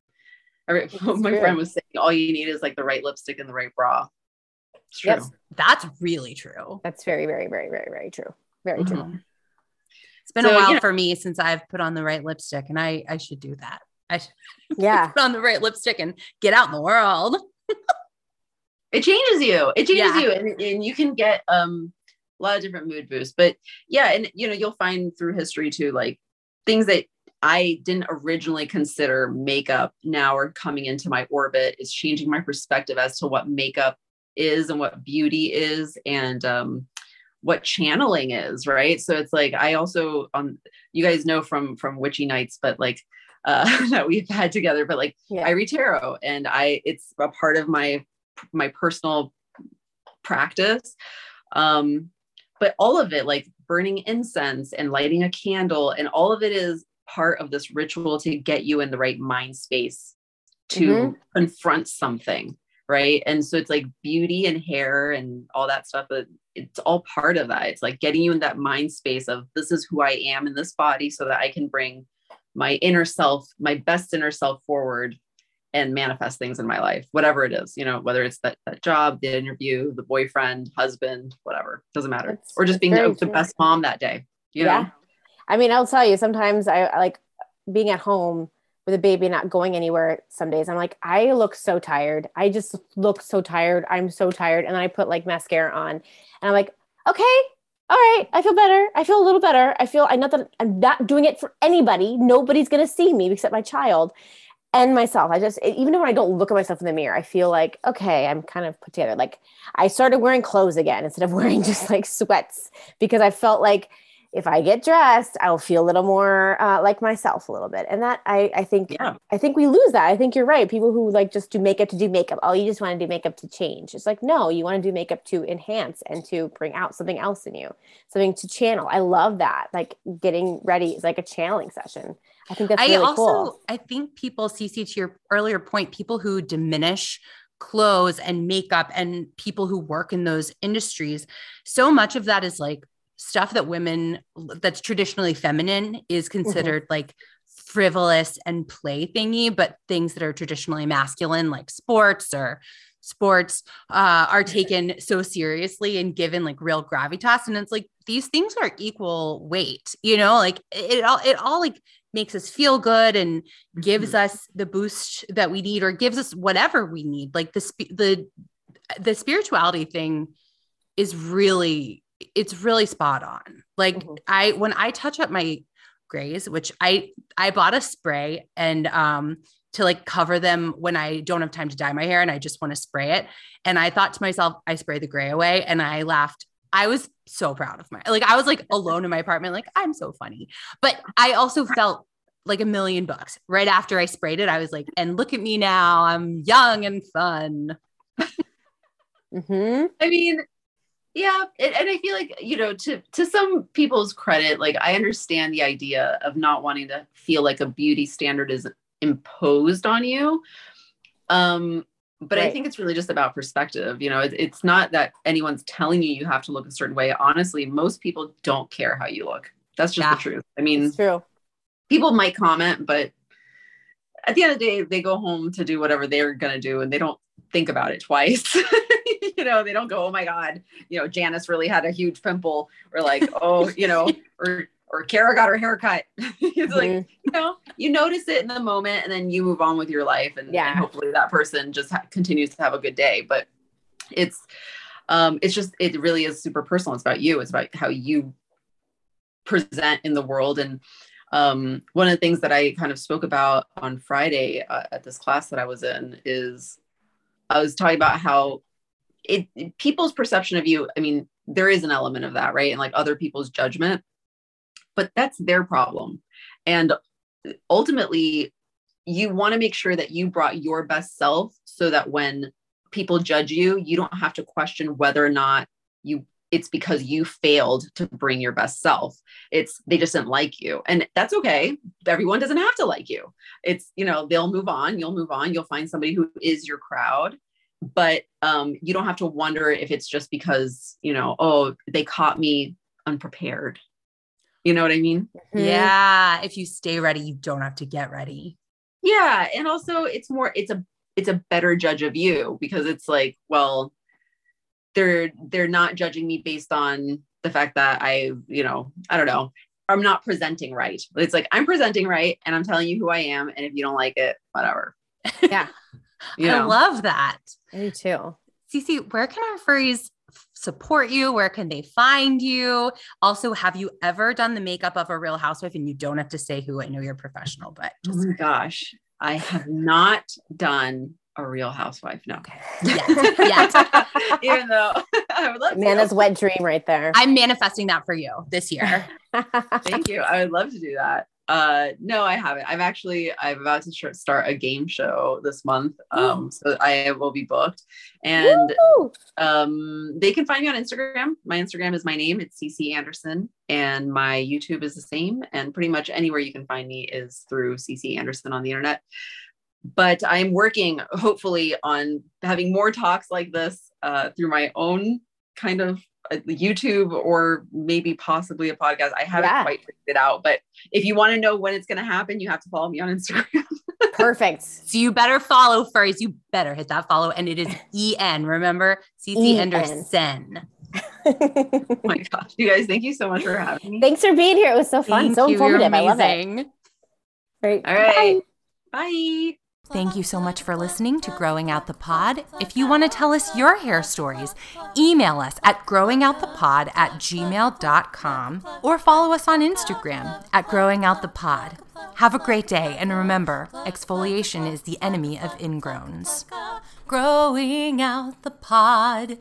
Or- my true. friend was saying all you need is like the right lipstick and the right bra it's true Yep. That's really true. That's very, very, very, very, very true. Very true. Mm-hmm. It's been So, a while you know- for me since I've put on the right lipstick, and I I should do that. I should Yeah. put on the right lipstick and get out in the world. it changes you it changes Yeah. you and, and you can get um a lot of different mood boosts but yeah and you know you'll find through history too like things that i didn't originally consider makeup now are coming into my orbit is changing my perspective as to what makeup is and what beauty is and um what channeling is right so it's like i also on you guys know from from witchy nights but like uh that we've had together but like Yeah. I read tarot and I it's a part of my my personal practice. Um, but all of it, like burning incense and lighting a candle, and all of it is part of this ritual to get you in the right mind space to Mhm. confront something. Right. And so it's like beauty and hair and all that stuff, but it's all part of that. It's like getting you in that mind space of this is who I am in this body so that I can bring my inner self, my best inner self forward and manifest things in my life, whatever it is, you know, whether it's that, that job, the interview, the boyfriend, husband, whatever, doesn't matter. Or just being the, the best mom that day, you Yeah. know? I mean, I'll tell you, sometimes I like being at home with a baby not going anywhere some days. I'm like, I look so tired. I just look so tired. I'm so tired. And then I put like mascara on and I'm like, okay, all right, I feel better. I feel a little better. I feel i'm not that I'm not doing it for anybody. Nobody's gonna see me except my child and myself. I just even when I don't look at myself in the mirror, I feel like okay, I'm kind of put together. Like I started wearing clothes again instead of wearing just like sweats because I felt like if I get dressed, I'll feel a little more uh, like myself a little bit. And that I, I think, Yeah. I think we lose that. I think you're right. People who like just do makeup to do makeup. Oh, you just want to do makeup to change. It's like, no, you want to do makeup to enhance and to bring out something else in you, something to channel. I love that. Like getting ready is like a channeling session. I think that's I really also cool. I also think people, CC, to your earlier point, people who diminish clothes and makeup and people who work in those industries, so much of that is like stuff that women that's traditionally feminine is considered like frivolous and play thingy, but things that are traditionally masculine, like sports or sports, uh, are taken so seriously and given like real gravitas. And it's like these things are equal weight, you know, like it all it all like makes us feel good and gives us the boost that we need or gives us whatever we need. Like the sp- the the spirituality thing is really it's really spot on. Like Mhm. I when I touch up my grays, which I I bought a spray and um to like cover them when I don't have time to dye my hair and I just want to spray it. And I thought to myself, I spray the gray away and I laughed. I was so proud of my like I was like alone in my apartment, like I'm so funny. But I also felt like a million bucks right after I sprayed it. I was like, and look at me now, I'm young and fun. hmm I mean, yeah, and, and I feel like you know, to to some people's credit, like I understand the idea of not wanting to feel like a beauty standard is imposed on you. Um, but I think it's really just about perspective. You know, it, it's not that anyone's telling you you have to look a certain way. Honestly, most people don't care how you look. That's just Yeah. the truth. I mean, It's true. people might comment, but at the end of the day, they go home to do whatever they're gonna do, and they don't think about it twice. know, they don't go, "Oh my god," you know, Janice really had a huge pimple, or like, "Oh, you know," or or Kara got her hair cut. it's like Mhm. you know, you notice it in the moment, and then you move on with your life, and, Yeah. and hopefully that person just ha- continues to have a good day. But it's um, it's just it really is super personal. It's about you. It's about how you present in the world and um, one of the things that I kind of spoke about on Friday uh, at this class that I was in is I was talking about how it, people's perception of you. I mean, there is an element of that, right? And like other people's judgment, but that's their problem. And ultimately, you want to make sure that you brought your best self so that when people judge you, you don't have to question whether or not you it's because you failed to bring your best self it's they just didn't like you and that's okay everyone doesn't have to like you it's you know they'll move on you'll move on you'll find somebody who is your crowd but um you don't have to wonder if it's just because you know oh they caught me unprepared you know what i mean Mhm. Yeah. If you stay ready, you don't have to get ready. yeah and also it's more it's a it's a better judge of you because it's like well they're they're not judging me based on the fact that i you know i don't know i'm not presenting right it's like i'm presenting right and i'm telling you who i am and if you don't like it whatever Yeah. you I know love that. I do too. Cece, where can our furries support you? Where can they find you? Also, have you ever done the makeup of a real housewife? And you don't have to say who. I know you're professional, but oh my gosh i have not done a real housewife no okay. Yet, yet. even though i would love to Nana's wet dream right there. I'm manifesting that for you this year. Thank you. I would love to do that. Uh, no, I haven't. I'm actually I'm about to start a game show this month. Um, so I will be booked, and Woo! um, they can find me on Instagram. My Instagram is my name. It's CC Anderson, and my YouTube is the same. And pretty much anywhere you can find me is through CC Anderson on the internet. But I'm working, hopefully, on having more talks like this uh, through my own kind of YouTube or maybe possibly a podcast. I haven't Yeah. quite figured it out, but if you want to know when it's going to happen, you have to follow me on Instagram. Perfect. So you better follow furries. You better hit that follow. And it is EN. Remember, CC EN. Anderson. oh my gosh, you guys, thank you so much for having me. Thanks for being here. It was so fun, Thank so you. Informative. I love it. Great. All right. Bye. Thank you so much for listening to Growing Out the Pod. If you want to tell us your hair stories, email us at growingoutthepod at gmail.com or follow us on Instagram at growingoutthepod. Have a great day, and remember, exfoliation is the enemy of ingrowns. Growing out the pod.